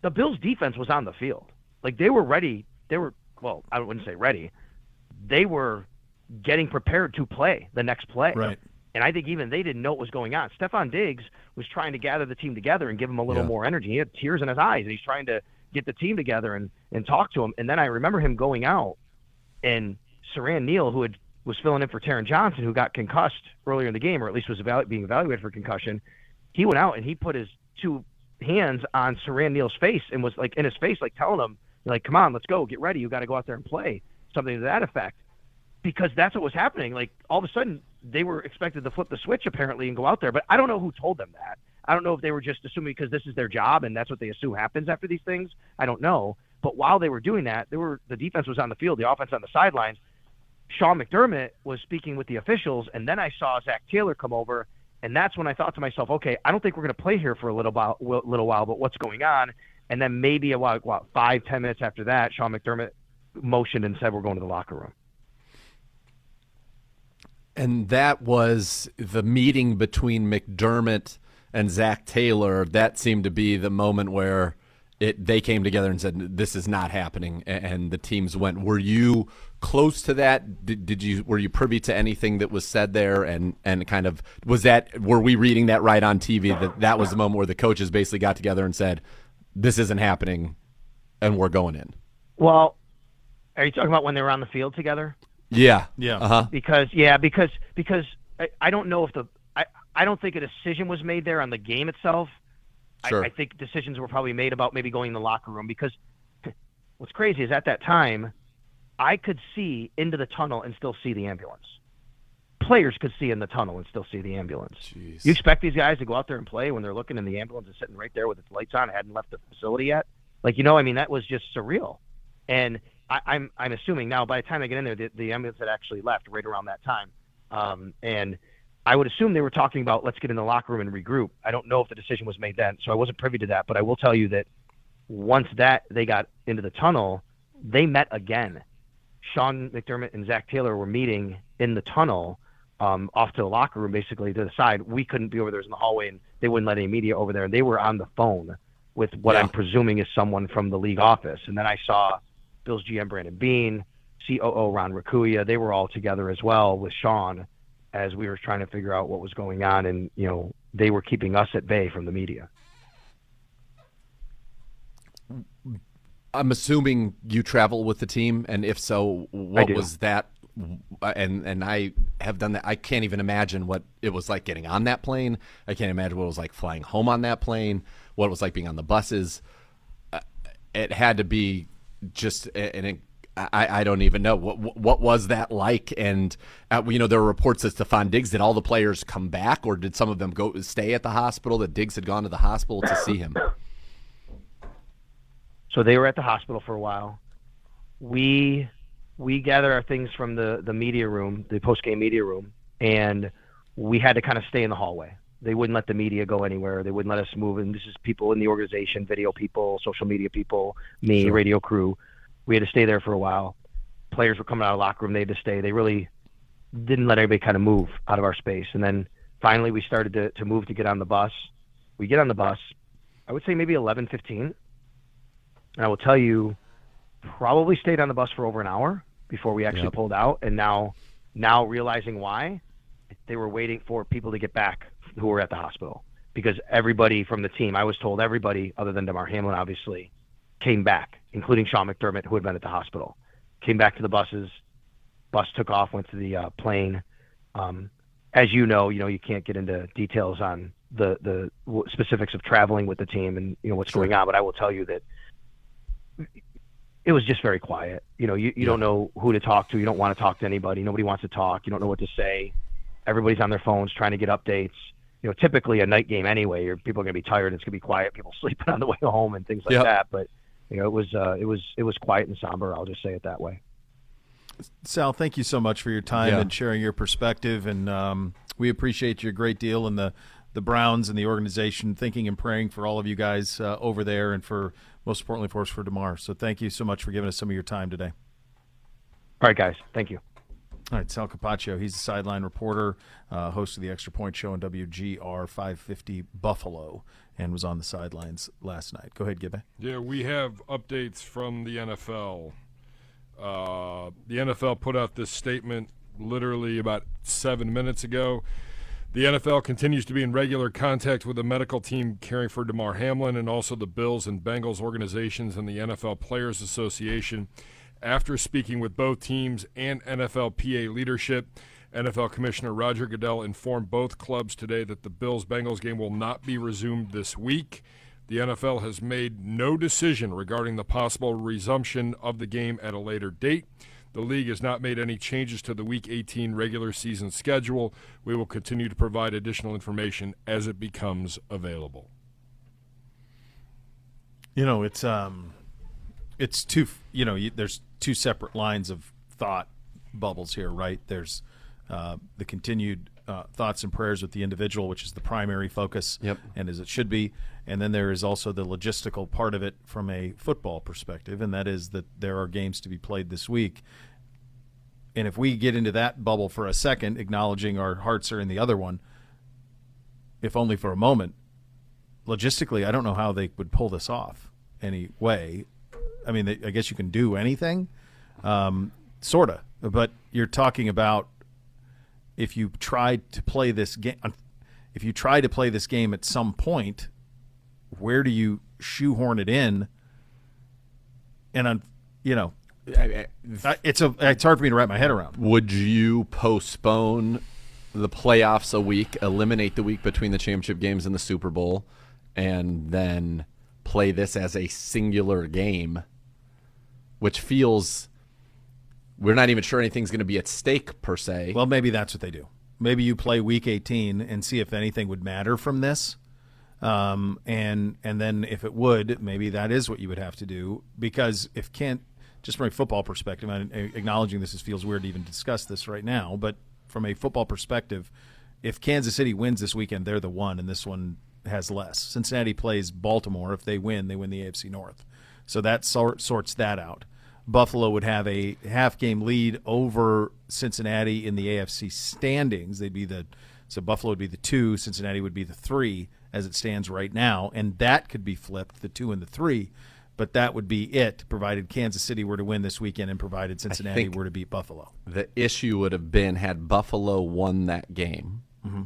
the Bills defense was on the field. Like they were ready. They were, well, I wouldn't say ready. They were getting prepared to play the next play. Right. And I think even they didn't know what was going on. Stefon Diggs was trying to gather the team together and give them a little Yeah. more energy. He had tears in his eyes, and he's trying to get the team together and, and talk to him. And then I remember him going out, and Siran Neal, who had was filling in for Taron Johnson, who got concussed earlier in the game, or at least was evalu- being evaluated for concussion, he went out and he put his two hands on Siran Neal's face and was like in his face, like telling him, like, "Come on, let's go, get ready. You got to go out there and play." Something to that effect because that's what was happening. Like all of a sudden, they were expected to flip the switch apparently and go out there. But I don't know who told them that. I don't know if they were just assuming because this is their job and that's what they assume happens after these things. I don't know. But while they were doing that, they were the defense was on the field, the offense on the sidelines. Sean McDermott was speaking with the officials, and then I saw Zac Taylor come over, and that's when I thought to myself, okay, I don't think we're going to play here for a little while, little while, but what's going on? And then maybe about what five, ten minutes after that, Sean McDermott motioned and said we're going to the locker room. And that was the meeting between McDermott and Zac Taylor. That seemed to be the moment where it they came together and said, "This is not happening," and the teams went. Were you close to that? Did, did you were you privy to anything that was said there? And and kind of was that were we reading that right on TV? That that was the moment where the coaches basically got together and said, "This isn't happening," and we're going in. Well, are you talking about when they were on the field together? Yeah. Yeah. Uh huh. Because yeah, because because I, I don't know if the I, I don't think a decision was made there on the game itself. Sure. I, I think decisions were probably made about maybe going in the locker room because what's crazy is at that time I could see into the tunnel and still see the ambulance. Players could see in the tunnel and still see the ambulance. Jeez. You expect these guys to go out there and play when they're looking and the ambulance is sitting right there with its lights on, hadn't left the facility yet? Like you know, I mean, that was just surreal. And I, I'm I'm assuming now by the time they get in there, the, the ambulance had actually left right around that time. Um, and I would assume they were talking about let's get in the locker room and regroup. I don't know if the decision was made then, so I wasn't privy to that. But I will tell you that once that they got into the tunnel, they met again. Sean McDermott and Zac Taylor were meeting in the tunnel um, off to the locker room, basically to the side. We couldn't be over there in the hallway, and they wouldn't let any media over there. And they were on the phone with what Yeah. I'm presuming is someone from the league office. And then I saw Bills GM Brandon Beane, COO Ron Raccuia. They were all together as well with Sean as we were trying to figure out what was going on. And you know, they were keeping us at bay from the media. I'm assuming you travel with the team, and if so, what was that? And and I have done that. I can't even imagine what it was like getting on that plane. I can't imagine what it was like flying home on that plane. What it was like being on the buses. Uh, it had to be just an. I, I don't even know what what was that like, and uh, you know there were reports that Stefon Diggs did all the players come back, or did some of them go stay at the hospital? That Diggs had gone to the hospital to see him. So they were at the hospital for a while. We we gathered our things from the the media room, the post game media room, and we had to kind of stay in the hallway. They wouldn't let the media go anywhere. They wouldn't let us move. And this is people in the organization, video people, social media people, me, sure. radio crew. We had to stay there for a while. Players were coming out of the locker room. They had to stay. They really didn't let everybody kind of move out of our space. And then finally, we started to, to move to get on the bus. We get on the bus. I would say maybe 11:15, and I will tell you, probably stayed on the bus for over an hour before we actually yep. pulled out. And now, now realizing why, they were waiting for people to get back who were at the hospital because everybody from the team, I was told everybody other than Damar Hamlin, obviously, came back, including Sean McDermott, who had been at the hospital, came back to the buses. Bus took off, went to the uh, plane. Um, as you know, you know you can't get into details on the the specifics of traveling with the team and you know what's sure. going on, but I will tell you that it was just very quiet. You know, you, you yeah. don't know who to talk to. You don't want to talk to anybody. Nobody wants to talk. You don't know what to say. Everybody's on their phones trying to get updates. You know, typically a night game anyway, people are going to be tired. It's going to be quiet. People sleeping on the way home and things like yep. that. But you know, it was uh, it was it was quiet and somber. I'll just say it that way. Sal, thank you so much for your time yeah. and sharing your perspective, and um, we appreciate you a great deal. And the the Browns and the organization thinking and praying for all of you guys uh, over there, and for most importantly for us for Damar. So thank you so much for giving us some of your time today. All right, guys. Thank you. All right, Sal Capaccio. He's a sideline reporter, uh, host of the Extra Point Show on WGR 550 Buffalo, and was on the sidelines last night. Go ahead, Gibby. Yeah, we have updates from the NFL. Uh, the NFL put out this statement literally about seven minutes ago. The NFL continues to be in regular contact with the medical team caring for Damar Hamlin and also the Bills and Bengals organizations and the NFL Players Association. After speaking with both teams and NFLPA leadership, NFL Commissioner Roger Goodell informed both clubs today that the Bills Bengals game will not be resumed this week. The NFL has made no decision regarding the possible resumption of the game at a later date. The league has not made any changes to the Week 18 regular season schedule. We will continue to provide additional information as it becomes available. You know, it's um, it's two. You know, there's two separate lines of thought bubbles here, right? There's uh, the continued uh, thoughts and prayers with the individual, which is the primary focus, yep. and as it should be. And then there is also the logistical part of it from a football perspective, and that is that there are games to be played this week. And if we get into that bubble for a second, acknowledging our hearts are in the other one, if only for a moment, logistically, I don't know how they would pull this off anyway. I mean, I guess you can do anything, um, sort of, but you're talking about if you tried to play this game, if you try to play this game at some point, where do you shoehorn it in? And on, you know, it's a it's hard for me to wrap my head around. Would you postpone the playoffs a week, eliminate the week between the championship games and the Super Bowl, and then play this as a singular game, which feels we're not even sure anything's going to be at stake per se. Well, maybe that's what they do. Maybe you play Week 18 and see if anything would matter from this. Um, and and then if it would, maybe that is what you would have to do because if Kent, just from a football perspective, I'm acknowledging this is, feels weird to even discuss this right now, but from a football perspective, if Kansas City wins this weekend, they're the one, and this one has less. Cincinnati plays Baltimore. If they win, they win the AFC North. So that sort, sorts that out. Buffalo would have a half game lead over Cincinnati in the AFC standings. They'd be the so Buffalo would be the two, Cincinnati would be the three as it stands right now, and that could be flipped, the two and the three. But that would be it, provided Kansas City were to win this weekend and provided Cincinnati were to beat Buffalo. The issue would have been had Buffalo won that game, mm-hmm.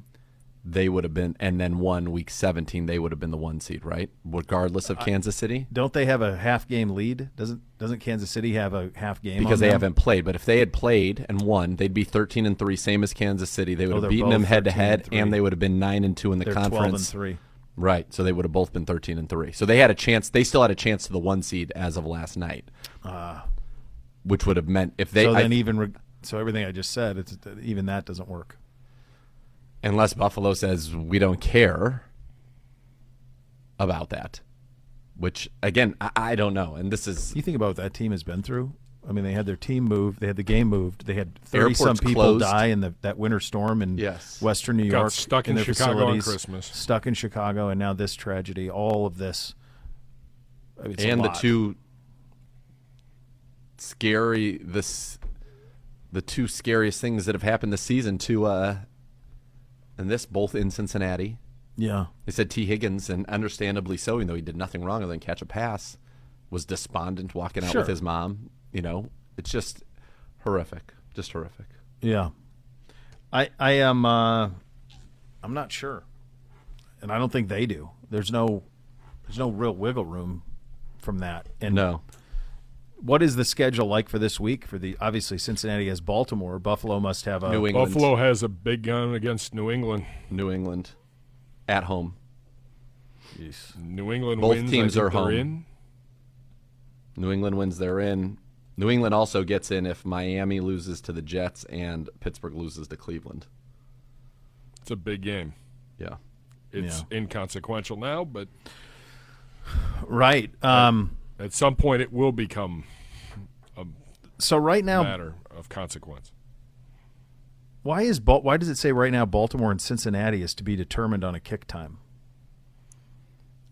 They would have been, and then won week 17, they would have been the one seed, right? Regardless of Kansas City, Don't they have a half game lead? Doesn't doesn't Kansas City have a half game? because they them? haven't played. But if they had played and won, they'd be 13 and three, same as Kansas City. They would Oh, have they're beaten them head to 13 and head, three. and they would have been nine and two in the They're conference. twelve and three. Right. So they would have both been 13 and 3. So they had a chance. They still had a chance to the one seed as of last night. Ah. which would have meant if they so I- then even re- so everything I just said, it's even that doesn't work. Unless Buffalo says we don't care about that, which again I, I don't know. And this is You think about what that team has been through. I mean, they had their team moved. They had the game moved. They had thirty some people closed. die in the, that winter storm in Yes. Western New Got York. stuck in their Chicago on Christmas. Stuck in Chicago, and now this tragedy. All of this, I mean, and the two scary this the two scariest things that have happened this season to uh and this both in Cincinnati. Yeah, They said Tee Higgins, and understandably so, even though he did nothing wrong other than catch a pass, was despondent walking out Sure. with his mom. You know, it's just horrific, just horrific. yeah. I I am. Uh, I'm not sure, and I don't think they do. There's no there's no real wiggle room from that. And No, what is the schedule like for this week? For the obviously Cincinnati has Baltimore. Buffalo must have a New England, Buffalo has a big gun against New England. New England, at home. New England Both wins. teams I are home. In. New England wins, they're in. New England also gets in if Miami loses to the Jets and Pittsburgh loses to Cleveland. It's a big game. Yeah. It's inconsequential now, but right. Um, at some point it will become so right now, matter of consequence. why is Bal- why does it say right now Baltimore and Cincinnati is to be determined on a kick time?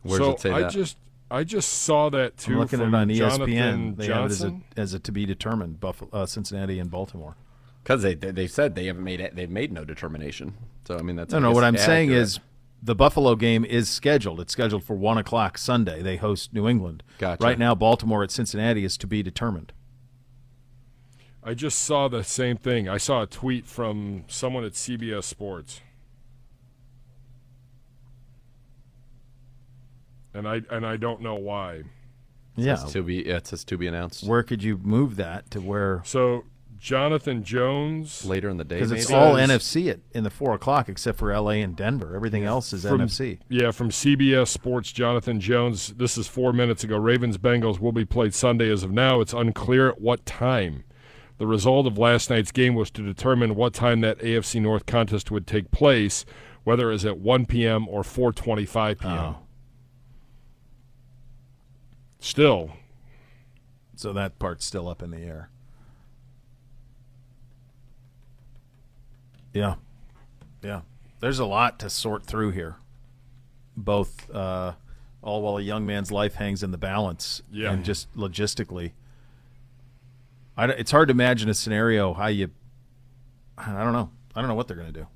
Where so does it say I that? just I just saw that too I'm looking at from it on Jonathan ESPN. They have it as a, as a to be determined. Buffalo, uh, Cincinnati, and Baltimore. Because they, they they said they haven't made it. They've made no determination. So I mean that's No, no. What I'm saying accurate. is the Buffalo game is scheduled. It's scheduled for one o'clock Sunday. They host New England. Gotcha. Right now, Baltimore at Cincinnati is to be determined. I just saw the same thing. I saw a tweet from someone at CBS Sports. And I and I don't know why. Yeah. It's to be yeah, it says to be announced Where could you move that to where? So Jonathan Jones later in the day. Because it's maybe? all Says- NFC at, in the four o'clock except for LA and Denver. Everything else is from, NFC. Yeah, from CBS Sports, Jonathan Jones. This is four minutes ago. Ravens Bengals will be played Sunday. As of now, it's unclear at what time. The result of last night's game was to determine what time that AFC North contest would take place, whether it was at 1 p.m. or 4:25 p.m. Oh. Still, So that part's still up in the air. Yeah. Yeah. There's a lot to sort through here. Both, uh, all while a young man's life hangs in the balance. Yeah. And just logistically. I, it's hard to imagine a scenario how you. I don't know. I don't know what they're going to do.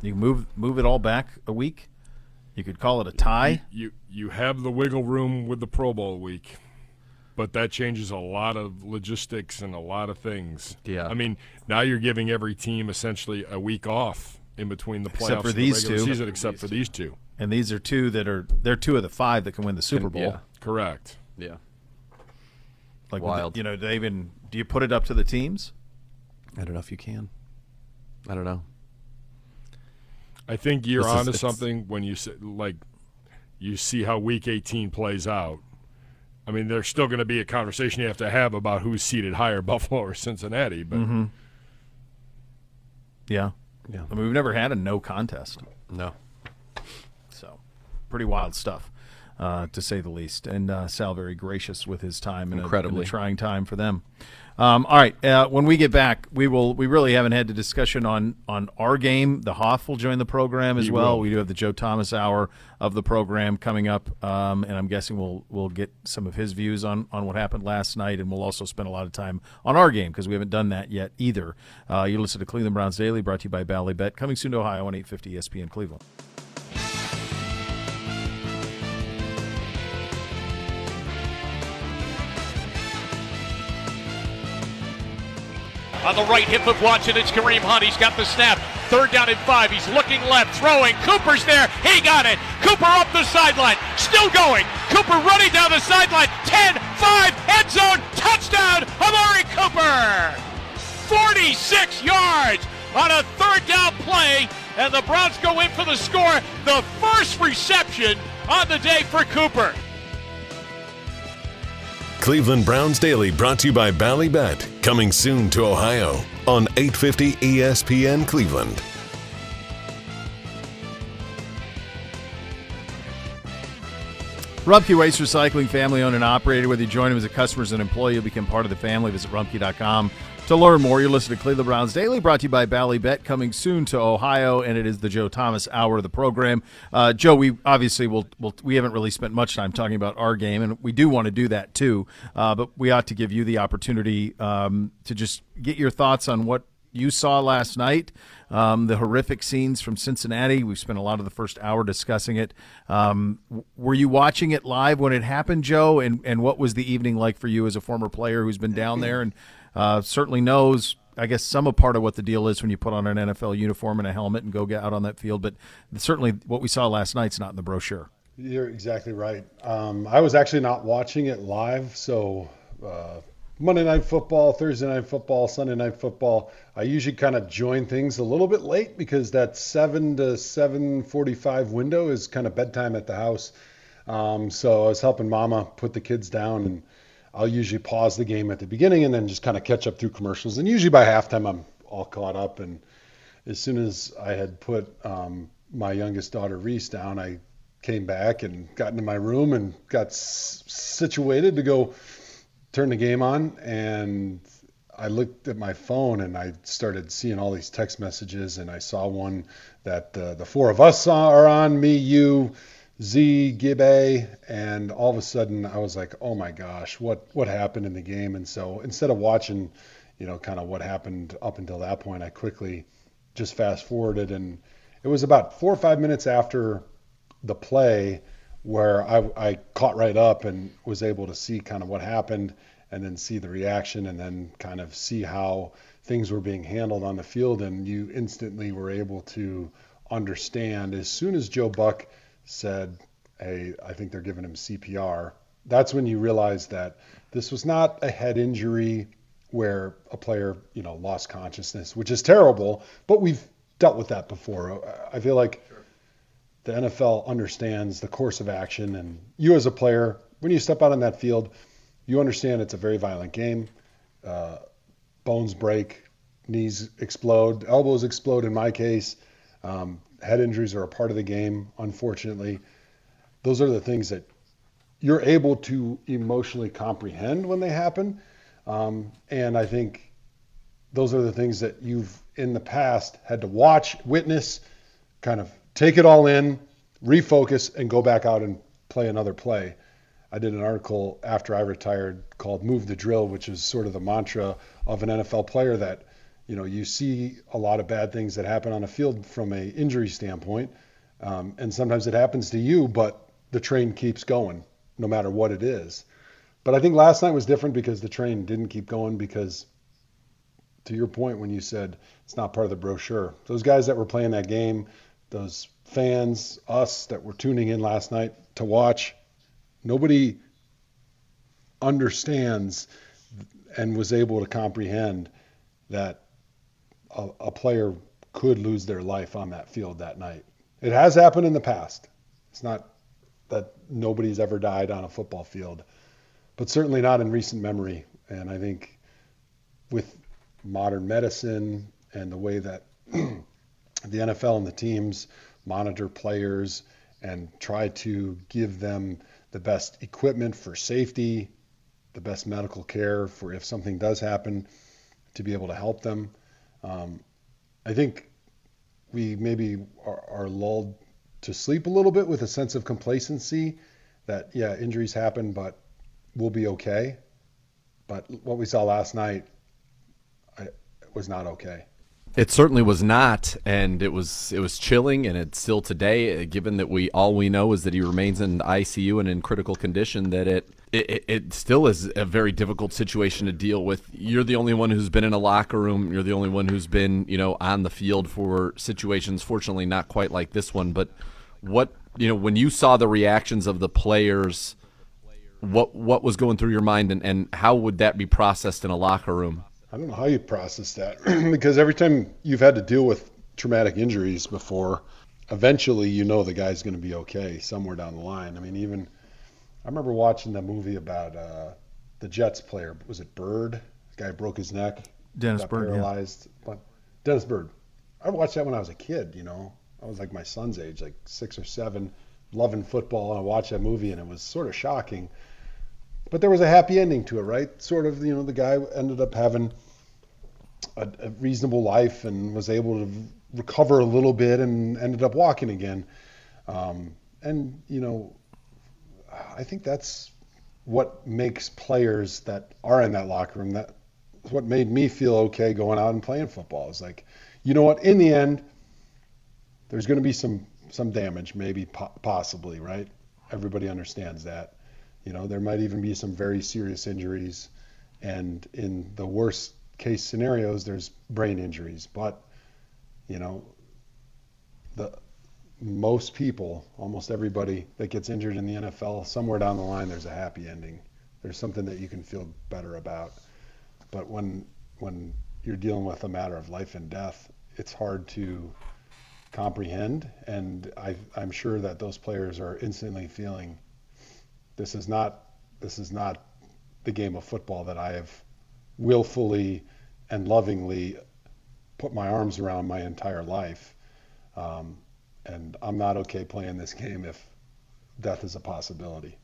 You move move it all back a week. You could call it a tie. you you have the wiggle room with the Pro Bowl week, but that changes a lot of logistics and a lot of things. Yeah. I mean, now you're giving every team essentially a week off in between the playoffs Except for and these the regular two. season, except for these two. And these are two that are they're two of the five that can win the Super Bowl. yeah. Correct. Yeah. Like Wild. you know, do they even do you put it up to the teams? I don't know if you can. I don't know. I think you're This is- onto it's- something when you say, like you see how Week 18 plays out. I mean, there's still going to be a conversation you have to have about who's seated higher, Buffalo or Cincinnati. But Mm-hmm. Yeah. Yeah. I mean, we've never had a no contest, No. so pretty wild stuff, uh, to say the least. And uh, Sal very gracious with his time in a, in a Incredibly. trying time for them. Um, all right, uh, when we get back, we will. We really haven't had the discussion on on our game. The Hoff will join the program as well. will. We do have the Joe Thomas hour of the program coming up, um, and I'm guessing we'll we'll get some of his views on on what happened last night, and we'll also spend a lot of time on our game because we haven't done that yet either. Uh, you listen to Cleveland Browns Daily, brought to you by Bally Bet, coming soon to Ohio on 850 ESPN Cleveland. On the right hip of Watson, it's Kareem Hunt. He's got the snap. Third down and five. He's looking left, throwing. Cooper's there. He got it. Cooper up the sideline. Still going. Cooper running down the sideline. 10, 5, end zone. Touchdown, Amari Cooper. 46 yards on a third down play, and the Browns go in for the score. The first reception on the day for Cooper. Cleveland Browns Daily brought to you by Ballybet, coming soon to Ohio on 850 ESPN Cleveland. Rumpke Waste Recycling, family owned and operated. Whether you join them as a customer as an employee, you'll become part of the family. Visit rumpke.com to learn more. You're listening to Cleveland Browns Daily, brought to you by Ballybet, coming soon to Ohio, and it is the Joe Thomas hour of the program. Uh, Joe, we obviously will, will, we haven't really spent much time talking about our game, and we do want to do that too. Uh, but we ought to give you the opportunity um, to just get your thoughts on what you saw last night, um, the horrific scenes from Cincinnati. We spent a lot of the first hour discussing it. Um, were you watching it live when it happened, Joe? And and what was the evening like for you as a former player who's been down there and uh, certainly knows, I guess, some a part of what the deal is when you put on an NFL uniform and a helmet and go get out on that field. But certainly, what we saw last night's not in the brochure. You're exactly right. Um, I was actually not watching it live, so. Uh, Monday night football, Thursday night football, Sunday night football. I usually kind of join things a little bit late because that seven to seven forty-five window is kind of bedtime at the house. Um, so I was helping Mama put the kids down, and I'll usually pause the game at the beginning and then just kind of catch up through commercials. And usually by halftime, I'm all caught up. And as soon as I had put um, my youngest daughter Reese down, I came back and got into my room and got s- situated to go turn the game on and I looked at my phone and I started seeing all these text messages and I saw one that uh, the four of us are on me, you, Z, Gibby, and all of a sudden I was like, oh my gosh, what what happened in the game? And so instead of watching, you know, kind of what happened up until that point, I quickly just fast forwarded and it was about four or five minutes after the play where I, I caught right up and was able to see kind of what happened and then see the reaction and then kind of see how things were being handled on the field. And you instantly were able to understand as soon as Joe Buck said, Hey, I think they're giving him CPR. That's when you realize that this was not a head injury where a player, you know, lost consciousness, which is terrible, but we've dealt with that before. I feel like the NFL understands the course of action, and you as a player, when you step out on that field, you understand it's a very violent game. Uh, bones break, knees explode, elbows explode. In my case, um, head injuries are a part of the game. Unfortunately, those are the things that you're able to emotionally comprehend when they happen, um, and I think those are the things that you've in the past had to watch, witness, kind of take it all in, refocus, and go back out and play another play. I did an article after I retired called "Move the Drill," which is sort of the mantra of an NFL player that you know you see a lot of bad things that happen on a field from a injury standpoint, um, and sometimes it happens to you, but the train keeps going no matter what it is. But I think last night was different because the train didn't keep going because to your point when you said it's not part of the brochure. Those guys that were playing that game, those fans, us that were tuning in last night to watch, nobody understands and was able to comprehend that a, a, player could lose their life on that field that night. It has happened in the past. It's not that nobody's ever died on a football field, but certainly not in recent memory. And I think with modern medicine and the way that the NFL and the teams monitor players and try to give them the best equipment for safety, the best medical care for if something does happen to be able to help them. Um, I think we maybe are, are, lulled to sleep a little bit with a sense of complacency that, yeah, injuries happen, but we'll be okay. But what we saw last night I, was not okay. It certainly was not, and it was it was chilling, and it's still today. uh, Given that we all we know is that he remains in ICU and in critical condition, that it it, it still is a very difficult situation to deal with. You're the only one who's been in a locker room. You're the only one who's been you know on the field for situations. Fortunately, not quite like this one. But what you know when you saw the reactions of the players, what what was going through your mind, and, and how would that be processed in a locker room? I don't know how you process that because every time you've had to deal with traumatic injuries before, eventually you know the guy's going to be okay somewhere down the line. I mean, even I remember watching the movie about uh, the Jets player. Was it Byrd? The guy broke his neck. Dennis Byrd, yeah. paralyzed. But Dennis Byrd. I watched that when I was a kid. You know, I was like my son's age, like six or seven, loving football, and I watched that movie, and it was sort of shocking. But there was a happy ending to it, right? Sort of, you know, the guy ended up having a, a reasonable life and was able to recover a little bit and ended up walking again. Um, and you know, I think that's what makes players that are in that locker room that what made me feel okay going out and playing football is like, you know what? In the end, there's going to be some some damage, maybe po- possibly, right? Everybody understands that. You know, there might even be some very serious injuries, and in the worst case scenarios, there's brain injuries. But you know, the most people, almost everybody that gets injured in the NFL, somewhere down the line, there's a happy ending. There's something that you can feel better about. But when when you're dealing with a matter of life and death, it's hard to comprehend. And I, I'm sure that those players are instantly feeling this is not this is not the game of football that I have willfully and lovingly put my arms around my entire life. Um, and I'm not okay playing this game if death is a possibility.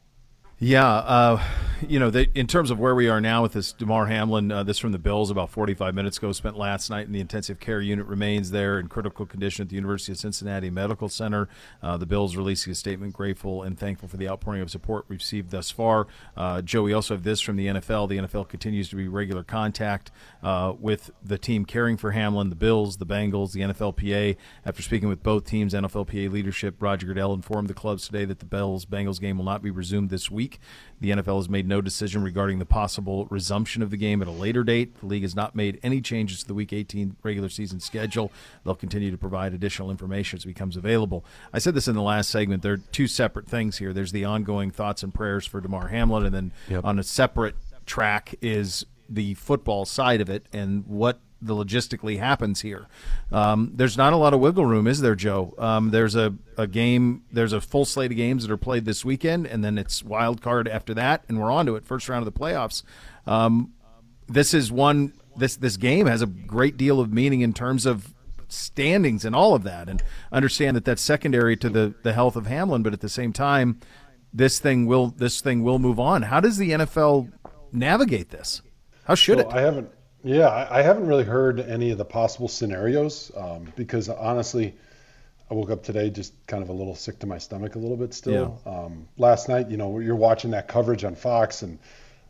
Yeah, uh, you know, they, in terms of where we are now with this Damar Hamlin, uh, this from the Bills about 45 minutes ago, spent last night in the intensive care unit, remains there in critical condition at the University of Cincinnati Medical Center. Uh, the Bills releasing a statement, grateful and thankful for the outpouring of support received thus far. Uh, Joe, we also have this from the NFL. The NFL continues to be regular contact uh, with the team caring for Hamlin, the Bills, the Bengals, the NFLPA. After speaking with both teams, NFLPA leadership Roger Goodell informed the clubs today that the Bills Bengals game will not be resumed this week. The NFL has made no decision regarding the possible resumption of the game at a later date. The league has not made any changes to the Week 18 regular season schedule. They'll continue to provide additional information as it becomes available. I said this in the last segment. There are two separate things here. There's the ongoing thoughts and prayers for Damar Hamlin, and then Yep. on a separate track is the football side of it and what the logistically happens here. Um, there's not a lot of wiggle room, is there, Joe? Um, there's a, a game, there's a full slate of games that are played this weekend, and then it's wild card after that, and we're on to it, first round of the playoffs. Um, this is one. This this game has a great deal of meaning in terms of standings and all of that, and understand that that's secondary to the the health of Hamlin, but at the same time, this thing will this thing will move on. How does the NFL navigate this? How should it? I haven't, yeah, I, I haven't really heard any of the possible scenarios um, because honestly, I woke up today just kind of a little sick to my stomach a little bit still. Um, last night, you know, you're watching that coverage on Fox and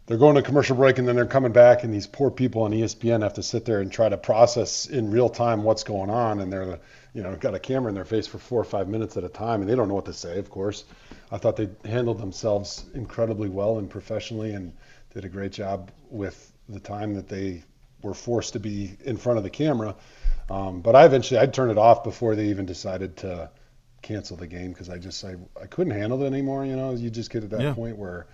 they're going to commercial break and then they're coming back and these poor people on ESPN have to sit there and try to process in real time what's going on and they're you know got a camera in their face for four or five minutes at a time and they don't know what to say of course i thought they handled themselves incredibly well and professionally and did a great job with the time that they were forced to be in front of the camera. Um, but i eventually i'd turn it off before they even decided to cancel the game because i just I, I couldn't handle it anymore you know? You just get to that Yeah. point where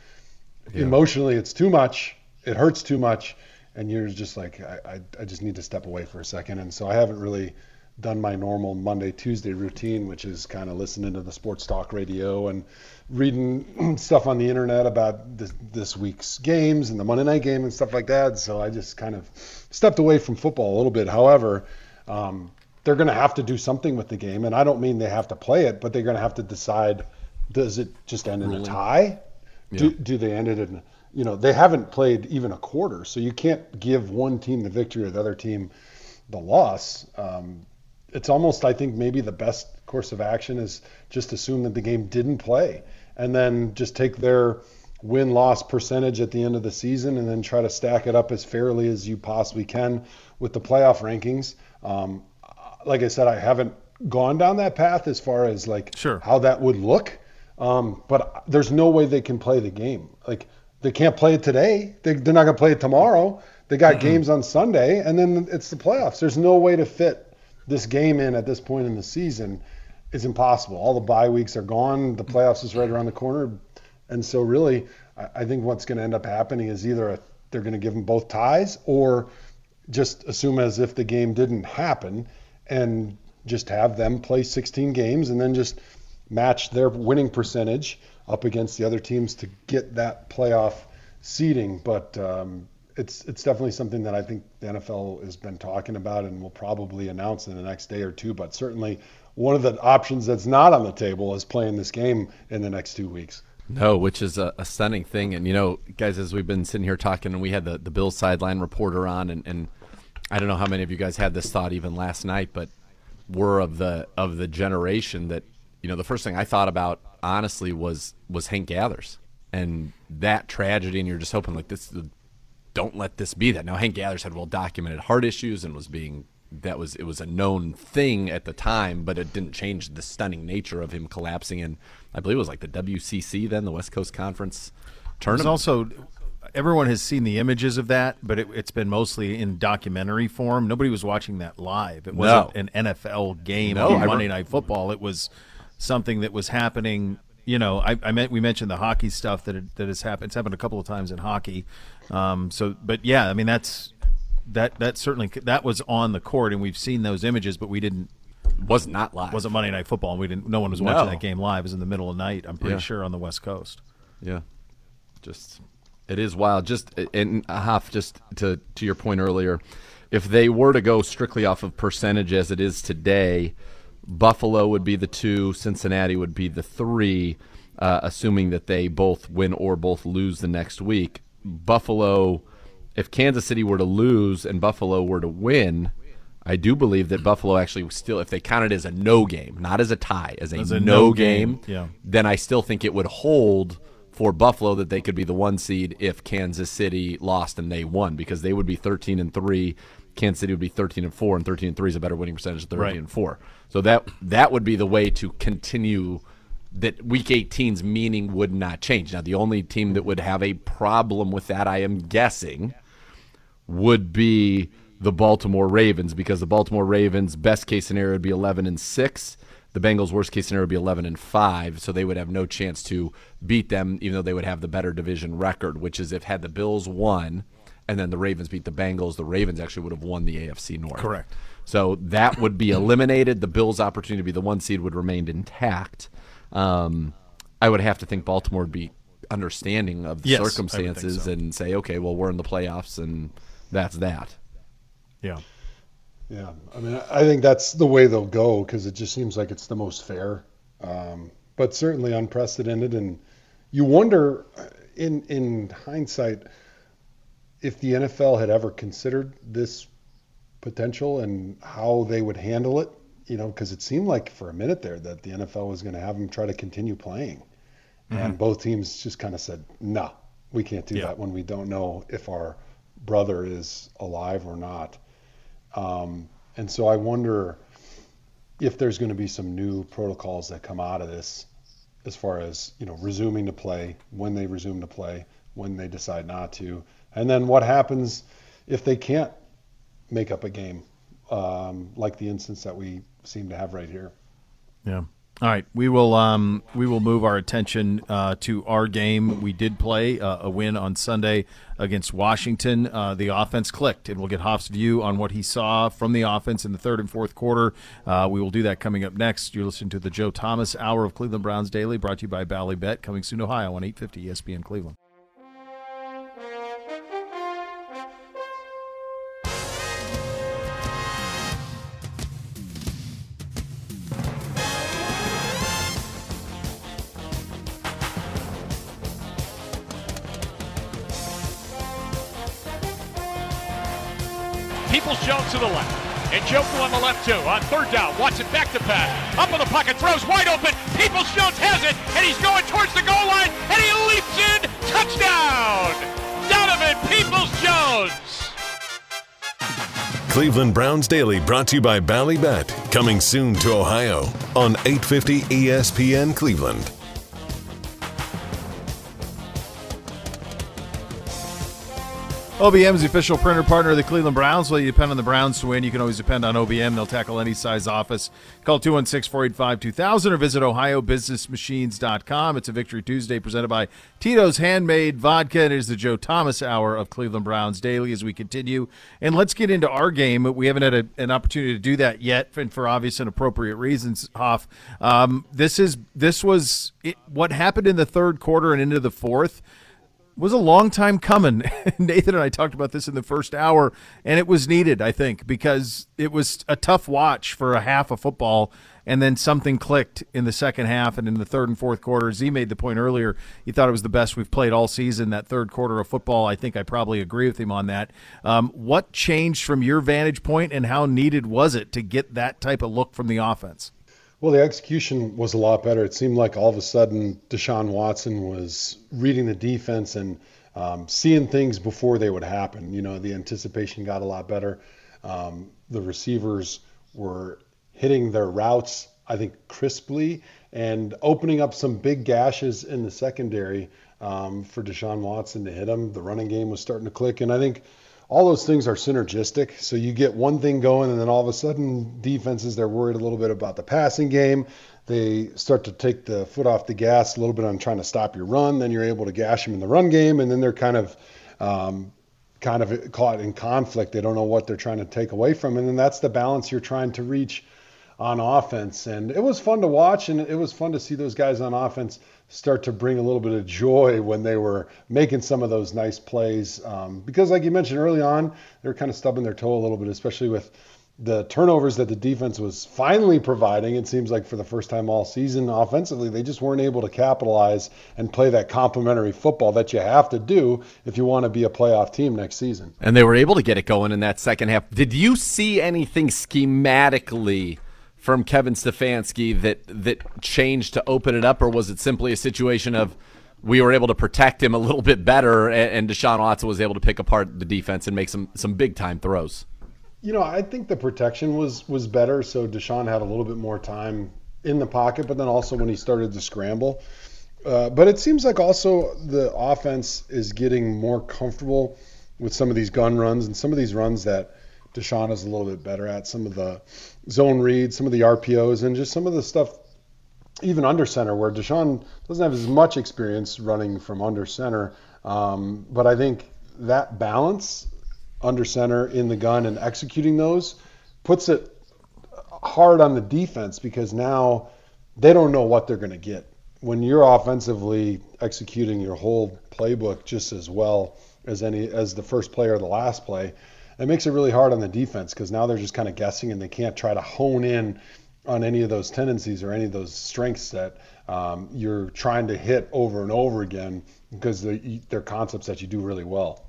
emotionally it's too much it hurts too much and you're just like I, I, I just need to step away for a second. And so i haven't really done my normal monday tuesday routine which is kind of listening to the sports talk radio and reading stuff on the internet about this, this week's games and the monday night game and stuff like that. So i just kind of stepped away from football a little bit. However um, they're going to have to do something with the game and i don't mean they have to play it but they're going to have to decide does it just end in a tie? Do, do they end it in you know they haven't played even a quarter so you can't give one team the victory or the other team the loss. Um, it's almost i think maybe the best course of action is just assume that the game didn't play and then just take their win loss percentage at the end of the season and then try to stack it up as fairly as you possibly can with the playoff rankings. Um, like I said, I haven't gone down that path as far as like sure. how that would look. Um, but there's no way they can play the game. Like they can't play it today. They, are not going to play it tomorrow. They got mm-hmm. games on Sunday, and then it's the playoffs. There's no way to fit this game in at this point in the season. is impossible. All the bye weeks are gone. The playoffs is right around the corner, and so really, I, think what's going to end up happening is either a, they're going to give them both ties, or just assume as if the game didn't happen, and just have them play 16 games, and then just match their winning percentage up against the other teams to get that playoff seeding. But um, it's it's definitely something that I think the NFL has been talking about and will probably announce in the next day or two. But certainly one of the options that's not on the table is playing this game in the next two weeks. No, which is a, a stunning thing. And you know, guys, as we've been sitting here talking, and we had the the Bills sideline reporter on, and, and I don't know how many of you guys had this thought even last night, but we're of the of the generation that you know the first thing I thought about honestly was was Hank Gathers and that tragedy, and you're just hoping like this don't let this be that. Now Hank Gathers had well documented heart issues and was being that was it was a known thing at the time, but it didn't change the stunning nature of him collapsing And I believe it was like the WCC then, the West Coast Conference tournament. also everyone has seen the images of that, but it, has been mostly in documentary form. Nobody was watching that live. It wasn't no. an NFL game no, on Monday Night Football. It was something that was happening you know, I, I meant we mentioned the hockey stuff that that has happened. It's happened a couple of times in hockey. Um, so, but yeah, I mean that's that that certainly that was on the court, and we've seen those images, but we didn't. Was not live. Wasn't Monday Night Football, and we didn't. No one was watching no. that game live. It was in the middle of the night. I'm pretty yeah. sure on the West Coast. Yeah, just it is wild. Just and half just to to your point earlier, if they were to go strictly off of percentage as it is today Buffalo would be the two, Cincinnati would be the three, uh, assuming that they both win or both lose the next week. Buffalo, if Kansas City were to lose and Buffalo were to win, I do believe that Buffalo actually still, if they count it as a no game, not as a tie, as a, as a no, no game, game, yeah. then I still think it would hold for Buffalo that they could be the one seed if Kansas City lost and they won because they would be 13 and 3 Kansas City would be 13 and 4 and 13 and 3 is a better winning percentage than 13 right. and 4. So that that would be the way to continue that week 18's meaning would not change. Now the only team that would have a problem with that I am guessing would be the Baltimore Ravens because the Baltimore Ravens best case scenario would be 11 and 6. The Bengals worst case scenario would be 11 and 5, so they would have no chance to beat them even though they would have the better division record, which is if had the Bills won and then the Ravens beat the Bengals, the Ravens actually would have won the AFC North. Correct. So that would be eliminated. The Bills' opportunity to be the one seed would remain intact. Um, I would have to think Baltimore would be understanding of the yes, circumstances so. and say, okay, well, we're in the playoffs, and that's that. Yeah. Yeah. I mean, I think that's the way they'll go because it just seems like it's the most fair, um, but certainly unprecedented. And you wonder, in in hindsight if the NFL had ever considered this potential and how they would handle it, you know, because it seemed like for a minute there that the NFL was going to have them try to continue playing. Mm-hmm. And both teams just kind of said, no, we can't do yeah. that when we don't know if our brother is alive or not. Um, and so I wonder if there's going to be some new protocols that come out of this as far as, you know, resuming to play, when they resume to play, when they decide not to, and then what happens if they can't make up a game, um, like the instance that we seem to have right here? Yeah. All right, we will um, we will move our attention uh, to our game. We did play uh, a win on Sunday against Washington. Uh, the offense clicked, and we'll get Hoff's view on what he saw from the offense in the third and fourth quarter. Uh, we will do that coming up next. You're listening to the Joe Thomas Hour of Cleveland Browns Daily, brought to you by Bally Bet, coming soon, Ohio on 850 ESPN Cleveland. To the left. And Njoku on the left too. On third down, Watson back to pass. Up in the pocket, throws wide open. Peoples Jones has it, and he's going towards the goal line, and he leaps in. Touchdown! Donovan Peoples Jones. Cleveland Browns Daily brought to you by Ballybet, coming soon to Ohio on 850 ESPN Cleveland. OBM is the official printer partner of the Cleveland Browns. Will you depend on the Browns to win? You can always depend on OBM. They'll tackle any size office. Call 216 485 2000 or visit OhioBusinessMachines.com. It's a Victory Tuesday presented by Tito's Handmade Vodka. It is the Joe Thomas Hour of Cleveland Browns Daily as we continue. And let's get into our game. We haven't had a, an opportunity to do that yet, and for obvious and appropriate reasons, Hoff. Um, this, is, this was it, what happened in the third quarter and into the fourth was a long time coming. Nathan and I talked about this in the first hour, and it was needed, I think, because it was a tough watch for a half of football, and then something clicked in the second half and in the third and fourth quarters. He made the point earlier he thought it was the best we've played all season. That third quarter of football, I think I probably agree with him on that. Um, what changed from your vantage point, and how needed was it to get that type of look from the offense? Well, the execution was a lot better. It seemed like all of a sudden Deshaun Watson was reading the defense and um, seeing things before they would happen. You know, the anticipation got a lot better. Um, the receivers were hitting their routes, I think, crisply and opening up some big gashes in the secondary um, for Deshaun Watson to hit them. The running game was starting to click, and I think all those things are synergistic. So you get one thing going, and then all of a sudden, defenses they're worried a little bit about the passing game. They start to take the foot off the gas a little bit on trying to stop your run. Then you're able to gash them in the run game, and then they're kind of um, kind of caught in conflict. They don't know what they're trying to take away from, and then that's the balance you're trying to reach on offense. And it was fun to watch, and it was fun to see those guys on offense start to bring a little bit of joy when they were making some of those nice plays. Um, because, like you mentioned early on, they were kind of stubbing their toe a little bit, especially with the turnovers that the defense was finally providing. It seems like for the first time all season offensively, they just weren't able to capitalize and play that complementary football that you have to do if you want to be a playoff team next season. And they were able to get it going in that second half. Did you see anything schematically? From Kevin Stefanski that that changed to open it up, or was it simply a situation of we were able to protect him a little bit better, and, and Deshaun Watson was able to pick apart the defense and make some some big time throws? You know, I think the protection was was better, so Deshaun had a little bit more time in the pocket, but then also when he started to scramble. Uh, but it seems like also the offense is getting more comfortable with some of these gun runs and some of these runs that Deshaun is a little bit better at. Some of the zone reads, some of the RPOs, and just some of the stuff even under center where Deshaun doesn't have as much experience running from under center. Um, but I think that balance under center in the gun and executing those puts it hard on the defense because now they don't know what they're going to get. When you're offensively executing your whole playbook just as well as any as the first play or the last play, it makes it really hard on the defense because now they're just kind of guessing and they can't try to hone in on any of those tendencies or any of those strengths that um, you're trying to hit over and over again because they're, concepts that you do really well.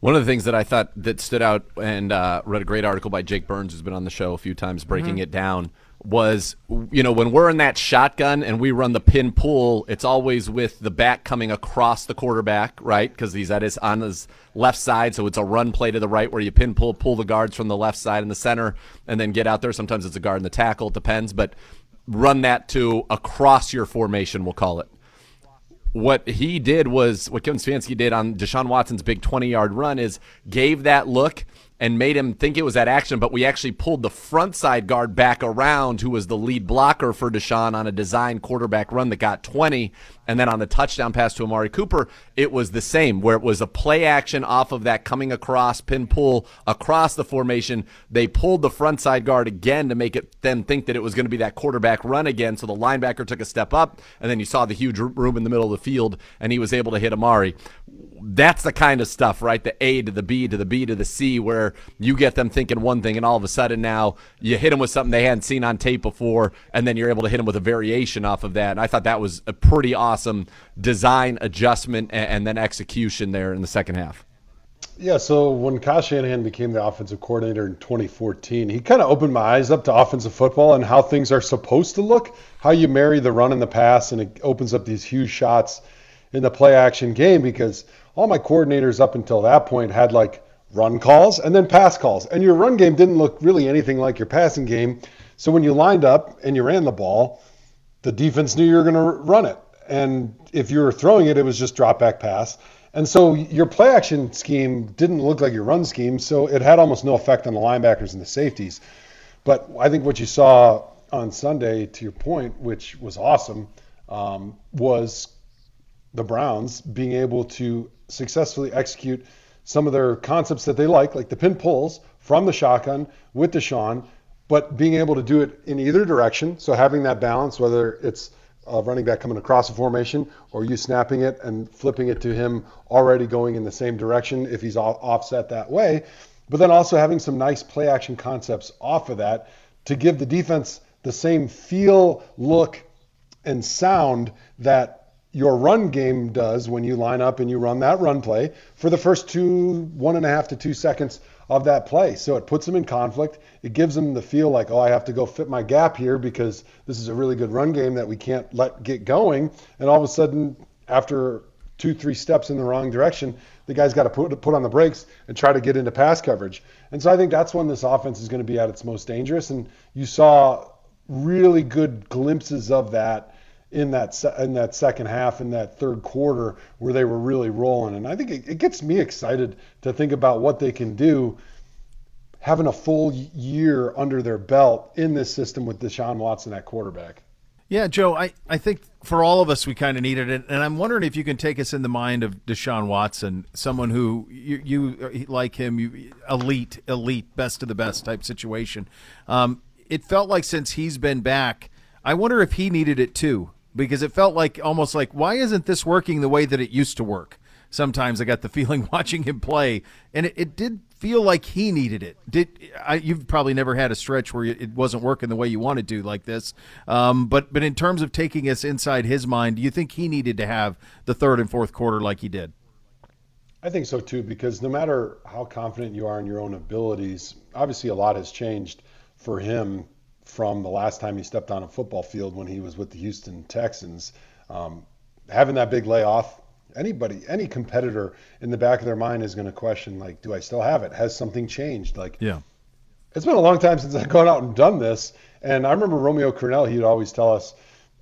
One of the things that I thought that stood out and uh, read a great article by Jake Burns, who's been on the show a few times, breaking mm-hmm. it down, was you know when we're in that shotgun and we run the pin pull it's always with the back coming across the quarterback right? Because he's at his on his left side so it's a run play to the right where you pin pull pull the guards from the left side in the center and then get out there. Sometimes it's a guard and the tackle it depends but run that to across your formation we'll call it. What he did was what Kevin Stefanski did on Deshaun Watson's big 20 yard run is gave that look and made him think it was that action, but we actually pulled the front side guard back around, who was the lead blocker for Deshaun on a design quarterback run that got 20. And then on the touchdown pass to Amari Cooper, it was the same, where it was a play action off of that coming across, pin pull across the formation. They pulled the front side guard again to make it them think that it was going to be that quarterback run again. So the linebacker took a step up, and then you saw the huge room in the middle of the field, and he was able to hit Amari that's the kind of stuff, right? The A to the B to the B to the C, where you get them thinking one thing, and all of a sudden now you hit them with something they hadn't seen on tape before, and then you're able to hit them with a variation off of that. And I thought that was a pretty awesome design adjustment and, and then execution there in the second half. Yeah, so when Kyle Shanahan became the offensive coordinator in 2014, he kind of opened my eyes up to offensive football and how things are supposed to look, how you marry the run and the pass, and it opens up these huge shots in the play action game because all my coordinators up until that point had like run calls and then pass calls. And your run game didn't look really anything like your passing game. So when you lined up and you ran the ball, the defense knew you were going to run it. And if you were throwing it, it was just drop back pass. And so your play action scheme didn't look like your run scheme, so it had almost no effect on the linebackers and the safeties. But I think what you saw on Sunday, to your point, which was awesome, um, was the Browns being able to successfully execute some of their concepts that they like, like the pin pulls from the shotgun with Deshaun, but being able to do it in either direction. So having that balance, whether it's a running back coming across a formation or you snapping it and flipping it to him already going in the same direction if he's offset that way. But then also having some nice play action concepts off of that to give the defense the same feel, look, and sound that your run game does when you line up and you run that run play for the first two, one and a half to two seconds of that play. So it puts them in conflict. It gives them the feel like, oh, I have to go fit my gap here because this is a really good run game that we can't let get going. And all of a sudden, after two, three steps in the wrong direction, the guy's got to put put on the brakes and try to get into pass coverage. And so I think that's when this offense is going to be at its most dangerous. And you saw really good glimpses of that in that se- in that second half in that third quarter where they were really rolling and I think it, it, gets me excited to think about what they can do having a full year under their belt in this system with Deshaun Watson at quarterback. Yeah, Joe, I, I think for all of us we kind of needed it and I'm wondering if you can take us in the mind of Deshaun Watson, someone who you, you like him, you elite, elite, best of the best type situation. Um, it felt like since he's been back, I wonder if he needed it too because it felt like almost like why isn't this working the way that it used to work? Sometimes I got the feeling watching him play, and it, it did feel like he needed it. Did I, you've probably never had a stretch where it wasn't working the way you wanted to like this? Um, but but in terms of taking us inside his mind, do you think he needed to have the third and fourth quarter like he did? I think so too, because no matter how confident you are in your own abilities, obviously a lot has changed for him from the last time he stepped on a football field when he was with the Houston Texans. Um, having that big layoff, anybody, any competitor in the back of their mind is going to question, like, do I still have it? Has something changed? Like, yeah. It's been a long time since I've gone out and done this. And I remember Romeo Crennel, he'd always tell us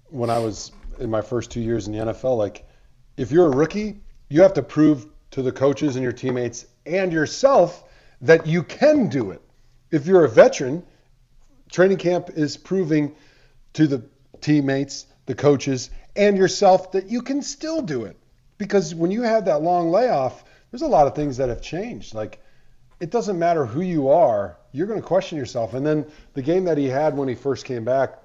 when I was in my first two years in the NFL, like, if you're a rookie, you have to prove to the coaches and your teammates and yourself that you can do it. If you're a veteran, training camp is proving to the teammates, the coaches, and yourself that you can still do it. Because when you have that long layoff, there's a lot of things that have changed. Like, it doesn't matter who you are, you're going to question yourself. And then the game that he had when he first came back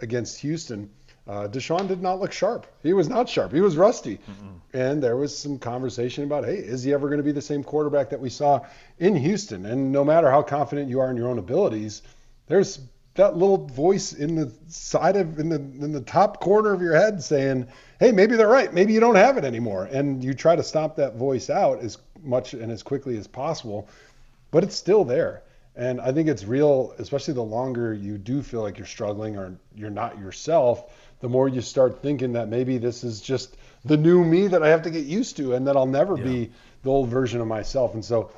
against Houston, uh, Deshaun did not look sharp. He was not sharp. He was rusty. Mm-mm. And there was some conversation about, hey, is he ever going to be the same quarterback that we saw in Houston? And no matter how confident you are in your own abilities, there's that little voice in the side of in the in the top corner of your head saying, "Hey, maybe they're right. Maybe you don't have it anymore." And you try to stop that voice out as much and as quickly as possible, but it's still there. And I think it's real, especially the longer you do feel like you're struggling or you're not yourself, the more you start thinking that maybe this is just the new me that I have to get used to and that I'll never yeah. be the old version of myself. And so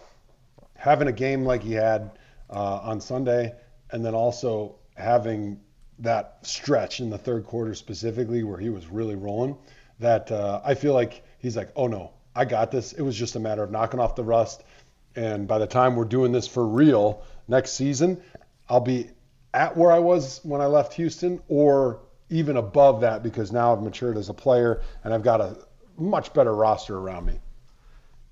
having a game like he had uh, on Sunday, and then also having that stretch in the third quarter specifically where he was really rolling that uh, I feel like he's like, oh no, I got this. It was just a matter of knocking off the rust. And by the time we're doing this for real next season, I'll be at where I was when I left Houston or even above that because now I've matured as a player and I've got a much better roster around me.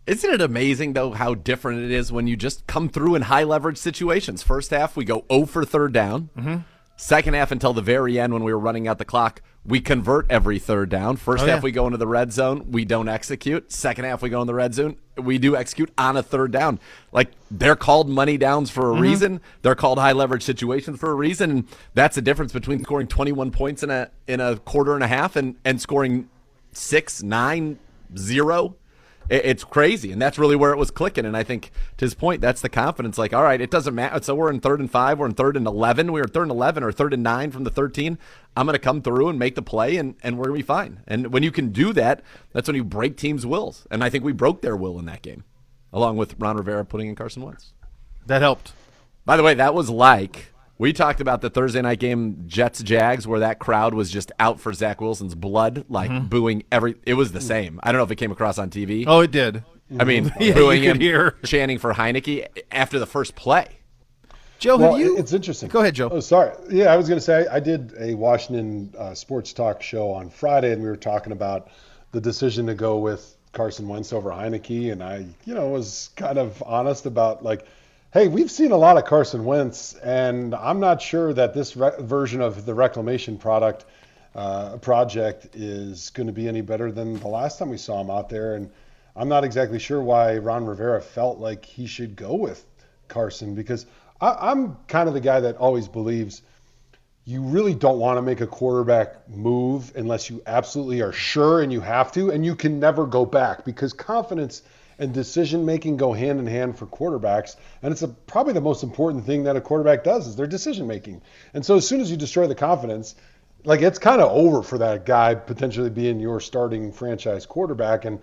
Isn't it amazing though how different it is when you just come through in high leverage situations? First half we go 0 for third down. Mm-hmm. Second half until the very end when we were running out the clock, we convert every third down. First oh, half yeah. we go into the red zone, we don't execute. Second half we go in the red zone, we do execute on a third down. Like they're called money downs for a mm-hmm. reason. They're called high leverage situations for a reason. And that's the difference between scoring 21 points in a in a quarter and a half and and scoring six, nine, zero it, it's crazy, and that's really where it was clicking. And I think to his point, that's the confidence. Like, all right, it doesn't matter. So we're in third and five, we're in third and eleven, we were third and eleven or third and nine from the thirteen. I'm going to come through and make the play, and and we're going to be fine. And when you can do that, that's when you break teams' wills. And I think we broke their will in that game, along with Ron Rivera putting in Carson Wentz. That helped. By the way, that was like we talked about the Thursday night game Jets Jags where that crowd was just out for Zach Wilson's blood, like Mm-hmm. booing every. It was the same. I don't know if it came across on TV. Oh, it did. I mean, Yeah, booing you could him, hear. chanting for Heinicke after the first play. Joe, Well, have you? it's interesting. Go ahead, Joe. Oh, sorry. Yeah, I was going to say I did a Washington uh, sports talk show on Friday, and we were talking about the decision to go with Carson Wentz over Heinicke, and I, you know, was kind of honest about like, hey, we've seen a lot of Carson Wentz, and I'm not sure that this re- version of the reclamation product uh, project is going to be any better than the last time we saw him out there, and I'm not exactly sure why Ron Rivera felt like he should go with Carson because I, I'm kind of the guy that always believes you really don't want to make a quarterback move unless you absolutely are sure and you have to, and you can never go back because confidence and decision making go hand in hand for quarterbacks, and it's a, probably the most important thing that a quarterback does is their decision making. And so as soon as you destroy the confidence, like it's kind of over for that guy potentially being your starting franchise quarterback. And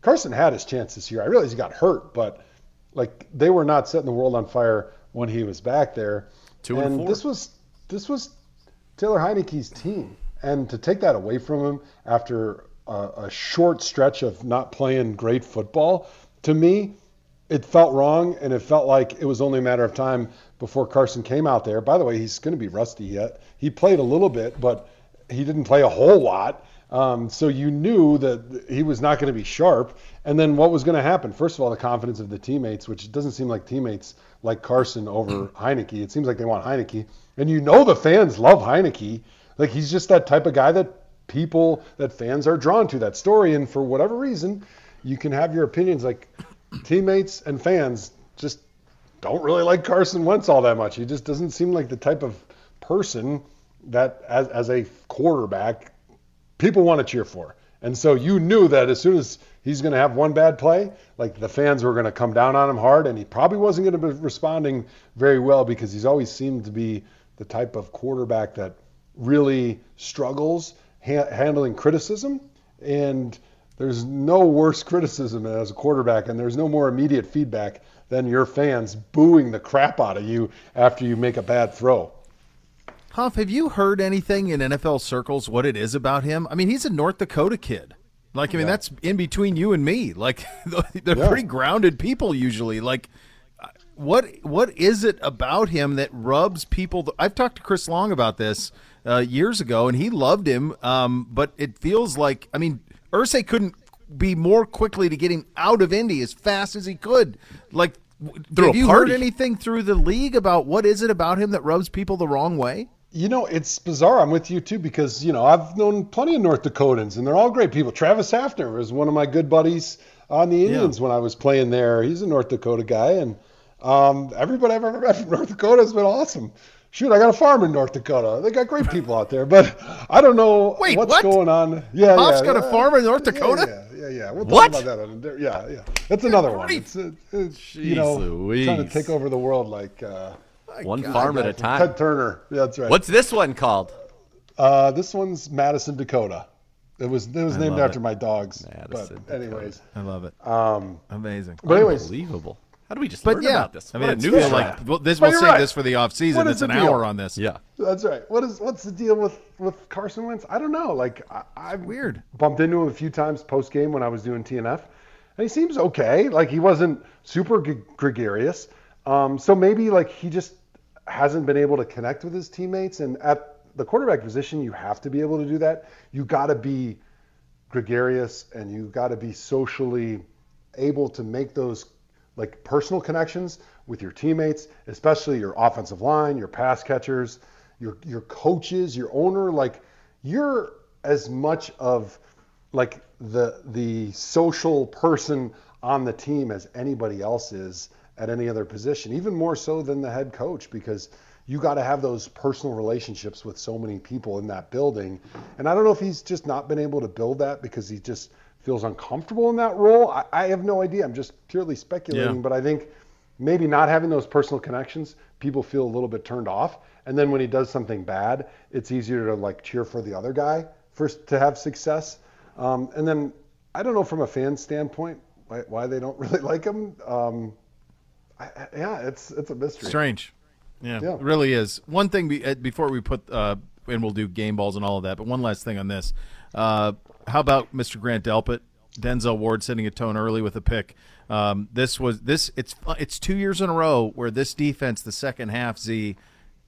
Carson had his chance this year. I realize he got hurt, but like they were not setting the world on fire when he was back there. Two and and four. this was this was Taylor Heinicke's team, and to take that away from him after a, a short stretch of not playing great football, to me, it felt wrong, and it felt like it was only a matter of time before Carson came out there. By the way, he's going to be rusty yet. He played a little bit, but he didn't play a whole lot. Um, so you knew that he was not going to be sharp. And then what was going to happen? First of all, the confidence of the teammates, which doesn't seem like teammates like Carson over Heinicke. It seems like they want Heinicke. And you know the fans love Heinicke. Like he's just that type of guy that people, that fans are drawn to that story. And for whatever reason, you can have your opinions. Like teammates and fans just don't really like Carson Wentz all that much. He just doesn't seem like the type of person that, as, as a quarterback, people want to cheer for. And so you knew that as soon as he's going to have one bad play, like the fans were going to come down on him hard, and he probably wasn't going to be responding very well because he's always seemed to be the type of quarterback that really struggles ha- handling criticism. And there's no worse criticism as a quarterback, and there's no more immediate feedback than your fans booing the crap out of you after you make a bad throw. Hoff, have you heard anything in NFL circles what it is about him? I mean, he's a North Dakota kid. Like, I mean, that's in between you and me. Like, they're Yeah. pretty grounded people usually. Like, what what is it about him that rubs people? th- I've talked to Chris Long about this uh, years ago, and he loved him. Um, but it feels like, I mean, Irsay couldn't be more quickly to get him out of Indy as fast as he could. Like, Through have you party. heard anything through the league about what is it about him that rubs people the wrong way? You know, it's bizarre. I'm with you too because you know I've known plenty of North Dakotans, and they're all great people. Travis Hafner was one of my good buddies on the Indians when I was playing there. He's a North Dakota guy, and um, everybody I've ever met from North Dakota has been awesome. Shoot, I got a farm in North Dakota. They got great people out there, but I don't know Wait, what's what? going on. Yeah, Hoff's yeah, got a farm in North Dakota? Yeah, yeah, yeah. yeah. We'll What? talk about that. On yeah, yeah. That's another one. It's, it's you Jeez know Louise. trying to take over the world like uh, One farm at a time. Ted. Turner. Yeah, that's right. What's this one called? Uh, this one's Madison, Dakota. It was it was named after it. my dogs. Madison, but anyways, I love it. um, Amazing. but anyways, Unbelievable. How do we just But learn yeah, about this? I mean, What a it's news feel like well, this. But We'll you're save right. this for the off season. What It's an deal? hour on this. Yeah. that's right. What is what's the deal with with Carson Wentz? I don't know. Like I, I've Weird. bumped into him a few times post game when I was doing TNF, and he seems okay. Like he wasn't super g- gregarious. Um, so maybe like he just hasn't been able to connect with his teammates. And at the quarterback position, you have to be able to do that. You got to be gregarious and you got to be socially able to make those like personal connections with your teammates, especially your offensive line, your pass catchers, your your coaches, your owner. Like you're as much of like the the social person on the team as anybody else is at any other position, even more so than the head coach because you got to have those personal relationships with so many people in that building. And I don't know if he's just not been able to build that because he just feels uncomfortable in that role. I, I have no idea. I'm just purely speculating, Yeah. but I think maybe not having those personal connections, people feel a little bit turned off. And then when he does something bad, it's easier to like cheer for the other guy first to have success. Um, and then I don't know from a fan standpoint why, why they don't really like him. Um, I, yeah, it's it's a mystery. Strange. Yeah, Yeah. it really is. One thing be, uh, before we put, uh, and we'll do game balls and all of that, but one last thing on this. Uh, how about Mr. Grant Delpit? Denzel Ward setting a tone early with a pick. Um, this was this. It's it's two years in a row where this defense, the second half, Z,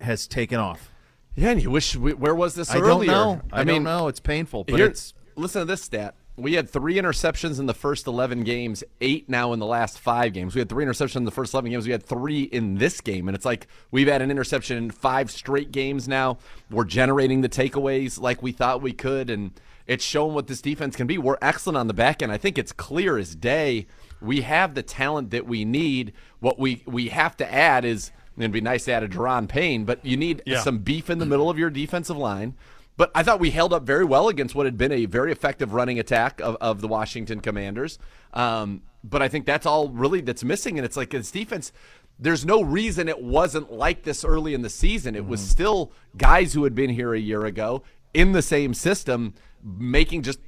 has taken off. Yeah, and you wish we, where was this I earlier? don't know. I, mean, don't know. It's painful, but it's listen to this stat. We had three interceptions in the first 11 games, eight now in the last five games. We had three interceptions in the first 11 games. We had three in this game. And it's like we've had an interception in five straight games now. We're generating the takeaways like we thought we could. And it's shown what this defense can be. We're excellent on the back end. I think it's clear as day. We have the talent that we need. What we, we have to add is it'd be nice to add a Daron Payne, but you need Yeah. some beef in the middle of your defensive line. But I thought we held up very well against what had been a very effective running attack of, of the Washington Commanders. Um, but I think that's all really that's missing. And it's like this defense, there's no reason it wasn't like this early in the season. It was still guys who had been here a year ago in the same system making just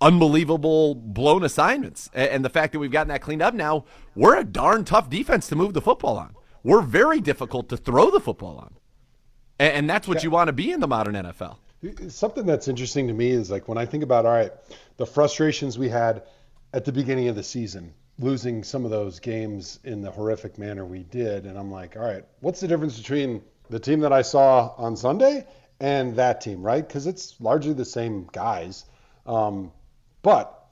unbelievable blown assignments. And the fact that we've gotten that cleaned up now, we're a darn tough defense to move the football on. We're very difficult to throw the football on. And that's what you want to be in the modern NFL. Something that's interesting to me is like when I think about all right, the frustrations we had at the beginning of the season, losing some of those games in the horrific manner we did, and I'm like, all right, what's the difference between the team that I saw on Sunday and that team, right? Because it's largely the same guys. Um, but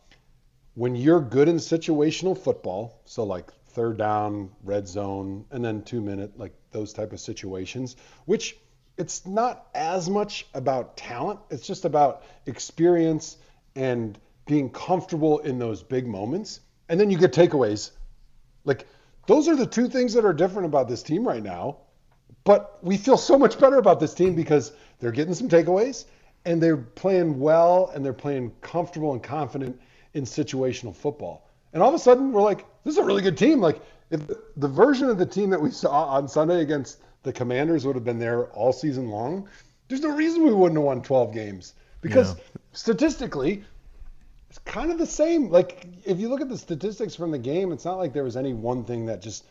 when you're good in situational football, so like third down, red zone, and then two minute, like those type of situations, which it's not as much about talent, it's just about experience and being comfortable in those big moments. And then you get takeaways. Like those are the two things that are different about this team right now. But we feel so much better about this team because they're getting some takeaways and they're playing well and they're playing comfortable and confident in situational football. And all of a sudden, we're like, this is a really good team. Like, if the version of the team that we saw on Sunday against the Commanders would have been there all season long, there's no reason we wouldn't have won 12 games because statistically, it's kind of the same. Like if you look at the statistics from the game, it's not like there was any one thing that just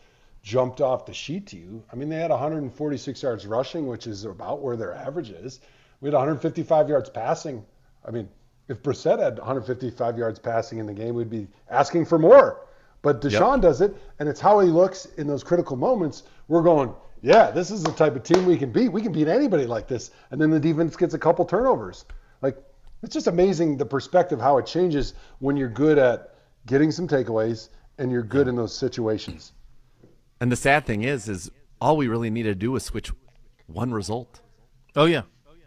jumped off the sheet to you. I mean, they had 146 yards rushing, which is about where their average is. We had 155 yards passing. I mean, if Brissett had 155 yards passing in the game, we'd be asking for more. But Deshaun does it, and it's how he looks in those critical moments. We're going, yeah, this is the type of team we can beat. We can beat anybody like this. And then the defense gets a couple turnovers. Like, it's just amazing the perspective how it changes when you're good at getting some takeaways and you're good in those situations. And the sad thing is, is all we really needed to do was switch one result. oh yeah,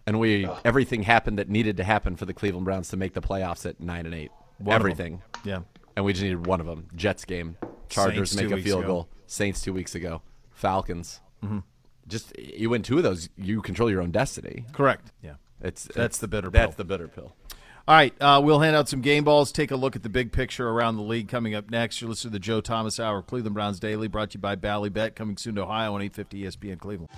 And we everything happened that needed to happen for the Cleveland Browns to make the playoffs at nine and eight. One everything. yeah. And we just needed one of them. Jets game. Chargers Saints make a field ago. goal. Saints two weeks ago. Falcons. Mm-hmm. Just you win two of those, you control your own destiny. Correct. Yeah. It's That's it's- the bitter That's pill. the bitter pill. All right, uh, we'll hand out some game balls. Take a look at the big picture around the league coming up next. You're listening to the Joe Thomas Hour, Cleveland Browns Daily, brought to you by Bally Bet, coming soon to Ohio on 850 ESPN Cleveland.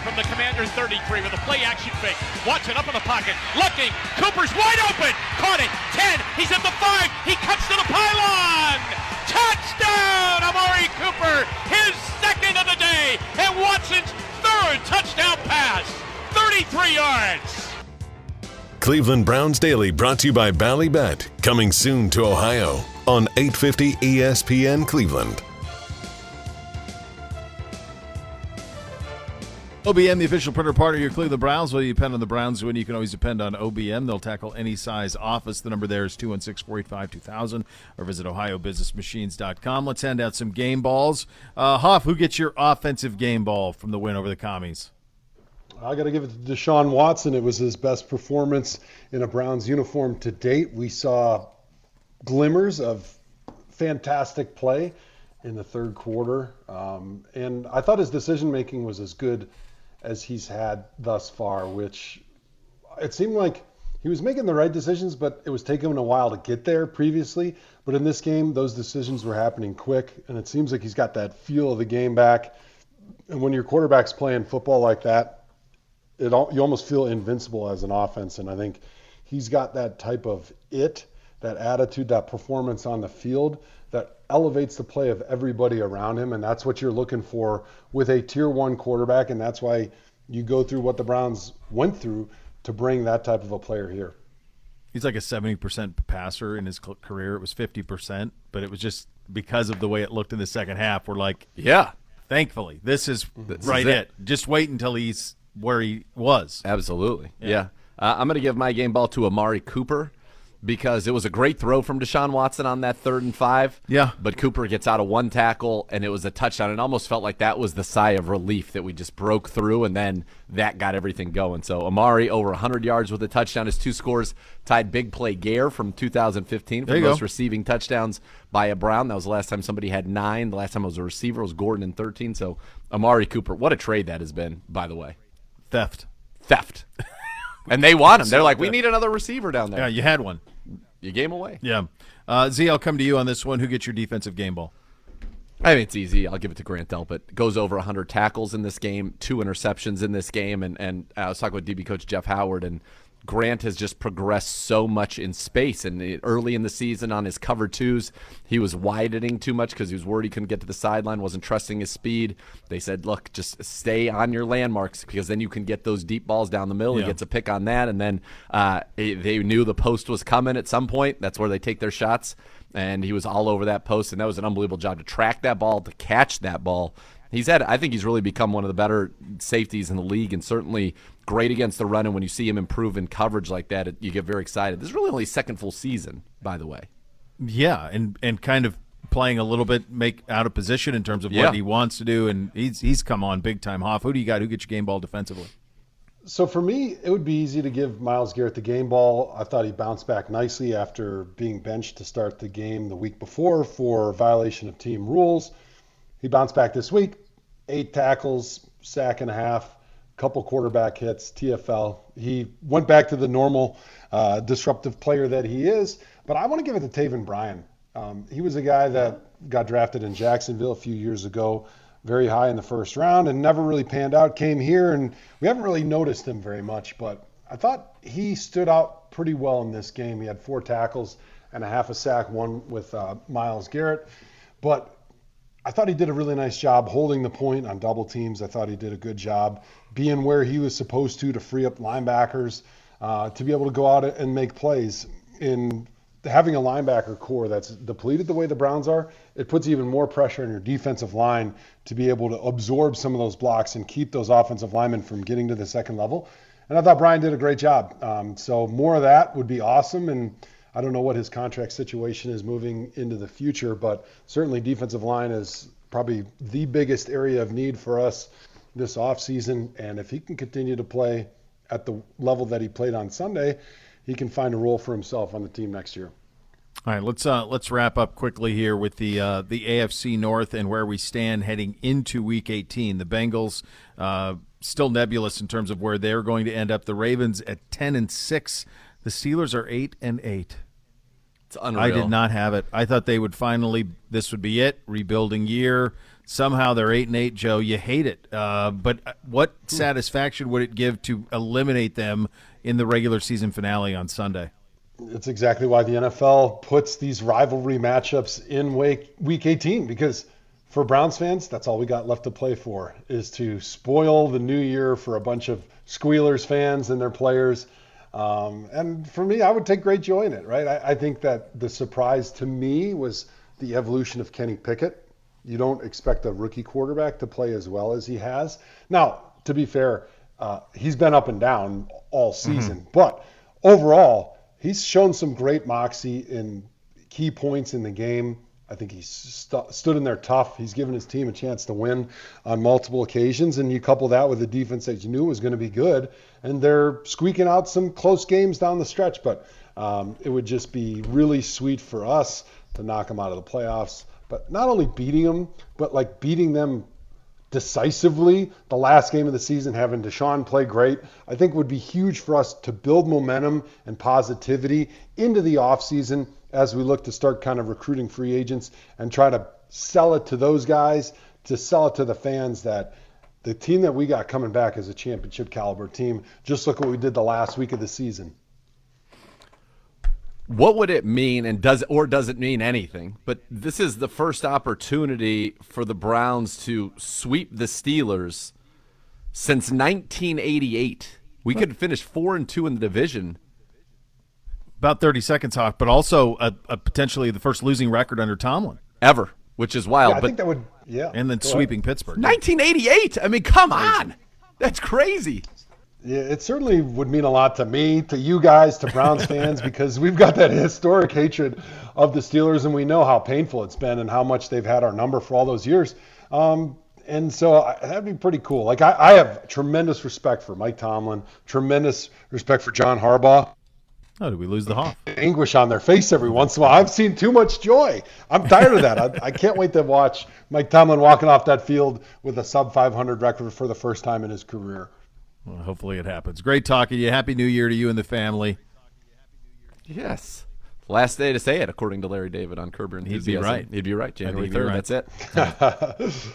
from the Commander's 33 with a play action fake. Watson up in the pocket, looking. Cooper's wide open. Caught it. 10. He's at the 5. He cuts to the pylon. Touchdown, Amari Cooper. His second of the day. And Watson's third touchdown pass. 33 yards. Cleveland Browns Daily brought to you by Ballybet, coming soon to Ohio on 850 ESPN Cleveland. OBM, the official printer partner of your Cleveland Browns. Whether you depend on the Browns when you can always depend on OBM. They'll tackle any size office. The number there is 216 485 2000 or visit OhioBusinessMachines.com. Let's hand out some game balls. Uh, Huff, who gets your offensive game ball from the win over the commies? I got to give it to Deshaun Watson. It was his best performance in a Browns uniform to date. We saw glimmers of fantastic play in the third quarter. Um, and I thought his decision making was as good as he's had thus far, which it seemed like he was making the right decisions, but it was taking him a while to get there previously. But in this game, those decisions were happening quick, and it seems like he's got that feel of the game back. And when your quarterback's playing football like that, it you almost feel invincible as an offense. And I think he's got that type of it, that attitude, that performance on the field that elevates the play of everybody around him. And that's what you're looking for with a tier one quarterback. And that's why you go through what the Browns went through to bring that type of a player here. He's like a 70% passer in his career. It was 50%, but it was just because of the way it looked in the second half. We're like, yeah, thankfully, this is this right is it. it. Just wait until he's where he was. Absolutely. Yeah. yeah. Uh, I'm going to give my game ball to Amari Cooper because it was a great throw from Deshaun Watson on that third and five. Yeah. But Cooper gets out of one tackle and it was a touchdown. It almost felt like that was the sigh of relief that we just broke through and then that got everything going. So Amari over 100 yards with a touchdown. His two scores tied Big Play Gare from 2015 for most go. receiving touchdowns by a Brown. That was the last time somebody had nine. The last time it was a receiver was Gordon in 13. So Amari Cooper, what a trade that has been, by the way. Theft. Theft. And they want him. They're like, we need another receiver down there. Yeah, you had one you game away. Yeah. Uh, Z, I'll come to you on this one. Who gets your defensive game ball? I mean, it's easy. I'll give it to Grant Delpit. Goes over 100 tackles in this game, two interceptions in this game, and and uh, I was talking with DB coach Jeff Howard, and Grant has just progressed so much in space. And early in the season on his cover twos, he was widening too much because he was worried he couldn't get to the sideline, wasn't trusting his speed. They said, look, just stay on your landmarks because then you can get those deep balls down the middle. Yeah. He gets a pick on that. And then uh, they knew the post was coming at some point. That's where they take their shots. And he was all over that post. And that was an unbelievable job to track that ball, to catch that ball he's had I think he's really become one of the better safeties in the league and certainly great against the run, and when you see him improve in coverage like that, it, you get very excited. This is really only second full season, by the way. Yeah, and and kind of playing a little bit make out of position in terms of yeah. what he wants to do, and he's he's come on big time. Hoff, who do you got? Who gets your game ball defensively? So for me, it would be easy to give Myles Garrett the game ball. I thought he bounced back nicely after being benched to start the game the week before for violation of team rules. He bounced back this week, eight tackles, sack and a half couple quarterback hits, TFL. He went back to the normal uh, disruptive player that he is. But I want to give it to Taven Bryan. Um, he was a guy that got drafted in Jacksonville a few years ago, very high in the first round, and never really panned out. Came here, and we haven't really noticed him very much. But I thought he stood out pretty well in this game. He had four tackles and a half a sack, one with uh, Myles Garrett. But I thought he did a really nice job holding the point on double teams. I thought he did a good job being where he was supposed to to free up linebackers uh, to be able to go out and make plays. In having a linebacker core that's depleted the way the Browns are, it puts even more pressure on your defensive line to be able to absorb some of those blocks and keep those offensive linemen from getting to the second level. And I thought Bryan did a great job. Um, so more of that would be awesome. And I don't know what his contract situation is moving into the future, but certainly defensive line is probably the biggest area of need for us this offseason. And if he can continue to play at the level that he played on Sunday, he can find a role for himself on the team next year. All right, let's uh, let's wrap up quickly here with the uh, the AFC North and where we stand heading into Week 18. The Bengals uh, still nebulous in terms of where they're going to end up. The Ravens at 10 and six. The Steelers are eight and eight. It's unreal. I did not have it. I thought they would finally. This would be it. Rebuilding year. Somehow they're eight and eight, Joe. You hate it, uh, but uh, what satisfaction would it give to eliminate them in the regular season finale on Sunday? It's exactly why the NFL puts these rivalry matchups in week week 18 because for Browns fans, that's all we got left to play for is to spoil the new year for a bunch of Squealers fans and their players. Um, and for me, I would take great joy in it, right? I, I, think that the surprise to me was the evolution of Kenny Pickett. You don't expect a rookie quarterback to play as well as he has. Now, to be fair, uh, he's been up and down all mm-hmm. season, mm-hmm. but overall, he's shown some great moxie in key points in the game. I think he's st- stood in there tough. He's given his team a chance to win on multiple occasions, and you couple that with a defense that you knew was going to be good, and they're squeaking out some close games down the stretch. But um, it would just be really sweet for us to knock them out of the playoffs. But not only beating them, but like beating them decisively the last game of the season, having Deshaun play great, I think would be huge for us to build momentum and positivity into the offseason as we look to start kind of recruiting free agents and try to sell it to those guys, to sell it to the fans that the team that we got coming back is a championship caliber team. Just look what we did the last week of the season. What would it mean, and does or does it mean anything? But this is the first opportunity for the Browns to sweep the Steelers since 1988. We could finish four and two in the division. About 30 seconds off, but also a, a potentially the first losing record under Tomlin ever, which is wild. Yeah, I but think that would, yeah. and then Go sweeping ahead. Pittsburgh. 1988. I mean, come on, that's crazy. Yeah, it certainly would mean a lot to me, to you guys, to Browns fans, because we've got that historic hatred of the Steelers, and we know how painful it's been and how much they've had our number for all those years. Um, and so I- that'd be pretty cool. Like I, I have tremendous respect for Mike Tomlin, tremendous respect for John Harbaugh. Oh, did we lose the Hoff? Anguish on their face every once in a while. I've seen too much joy. I'm tired of that. I, I can't wait to watch Mike Tomlin walking off that field with a sub 500 record for the first time in his career. Well, hopefully it happens. Great talking to you. Happy New Year to you and the family. Yes. Last day to say it, according to Larry David on Curb Your He'd be right. He'd be right. January be 3rd. right. That's it.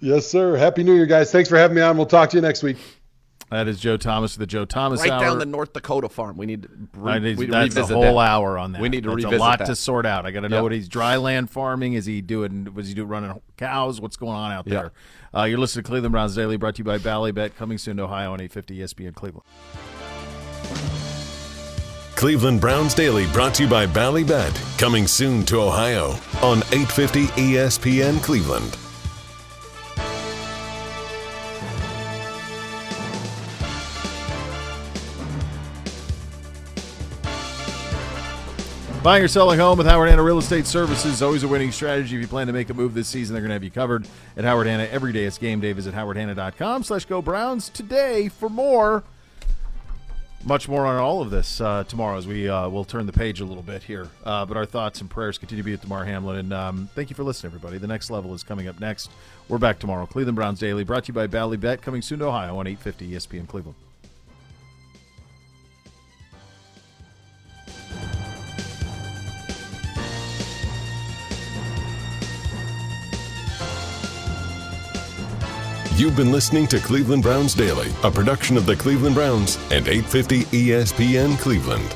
Yes, sir. Happy New Year, guys. Thanks for having me on. We'll talk to you next week. That is Joe Thomas the Joe Thomas right Hour. down the North Dakota farm. We need to re- I need- we that's a revisit whole that. hour on that. We need to That's revisit a lot that. to sort out. I got to know Yep. what he's dry land farming. Is he doing? Was he doing running cows? What's going on out Yeah. there? Uh, you're listening to Cleveland Browns Daily, brought to you by Ballybet, coming soon to Ohio on 850 ESPN Cleveland. Cleveland Browns Daily brought to you by Ballybet, coming soon to Ohio on 850 ESPN Cleveland. Buying or selling home with Howard Hanna Real Estate Services is always a winning strategy. If you plan to make a move this season, they're going to have you covered at Howard Hanna every day. It's game day. Visit howardhanna.com slash go Browns today for more. Much more on all of this uh, tomorrow as we uh, will turn the page a little bit here. Uh, but our thoughts and prayers continue to be with Damar Hamlin. And um, thank you for listening, everybody. The next level is coming up next. We're back tomorrow. Cleveland Browns Daily, brought to you by Bally Bet coming soon to Ohio on 850 ESPN Cleveland. You've been listening to Cleveland Browns Daily, a production of the Cleveland Browns and 850 ESPN Cleveland.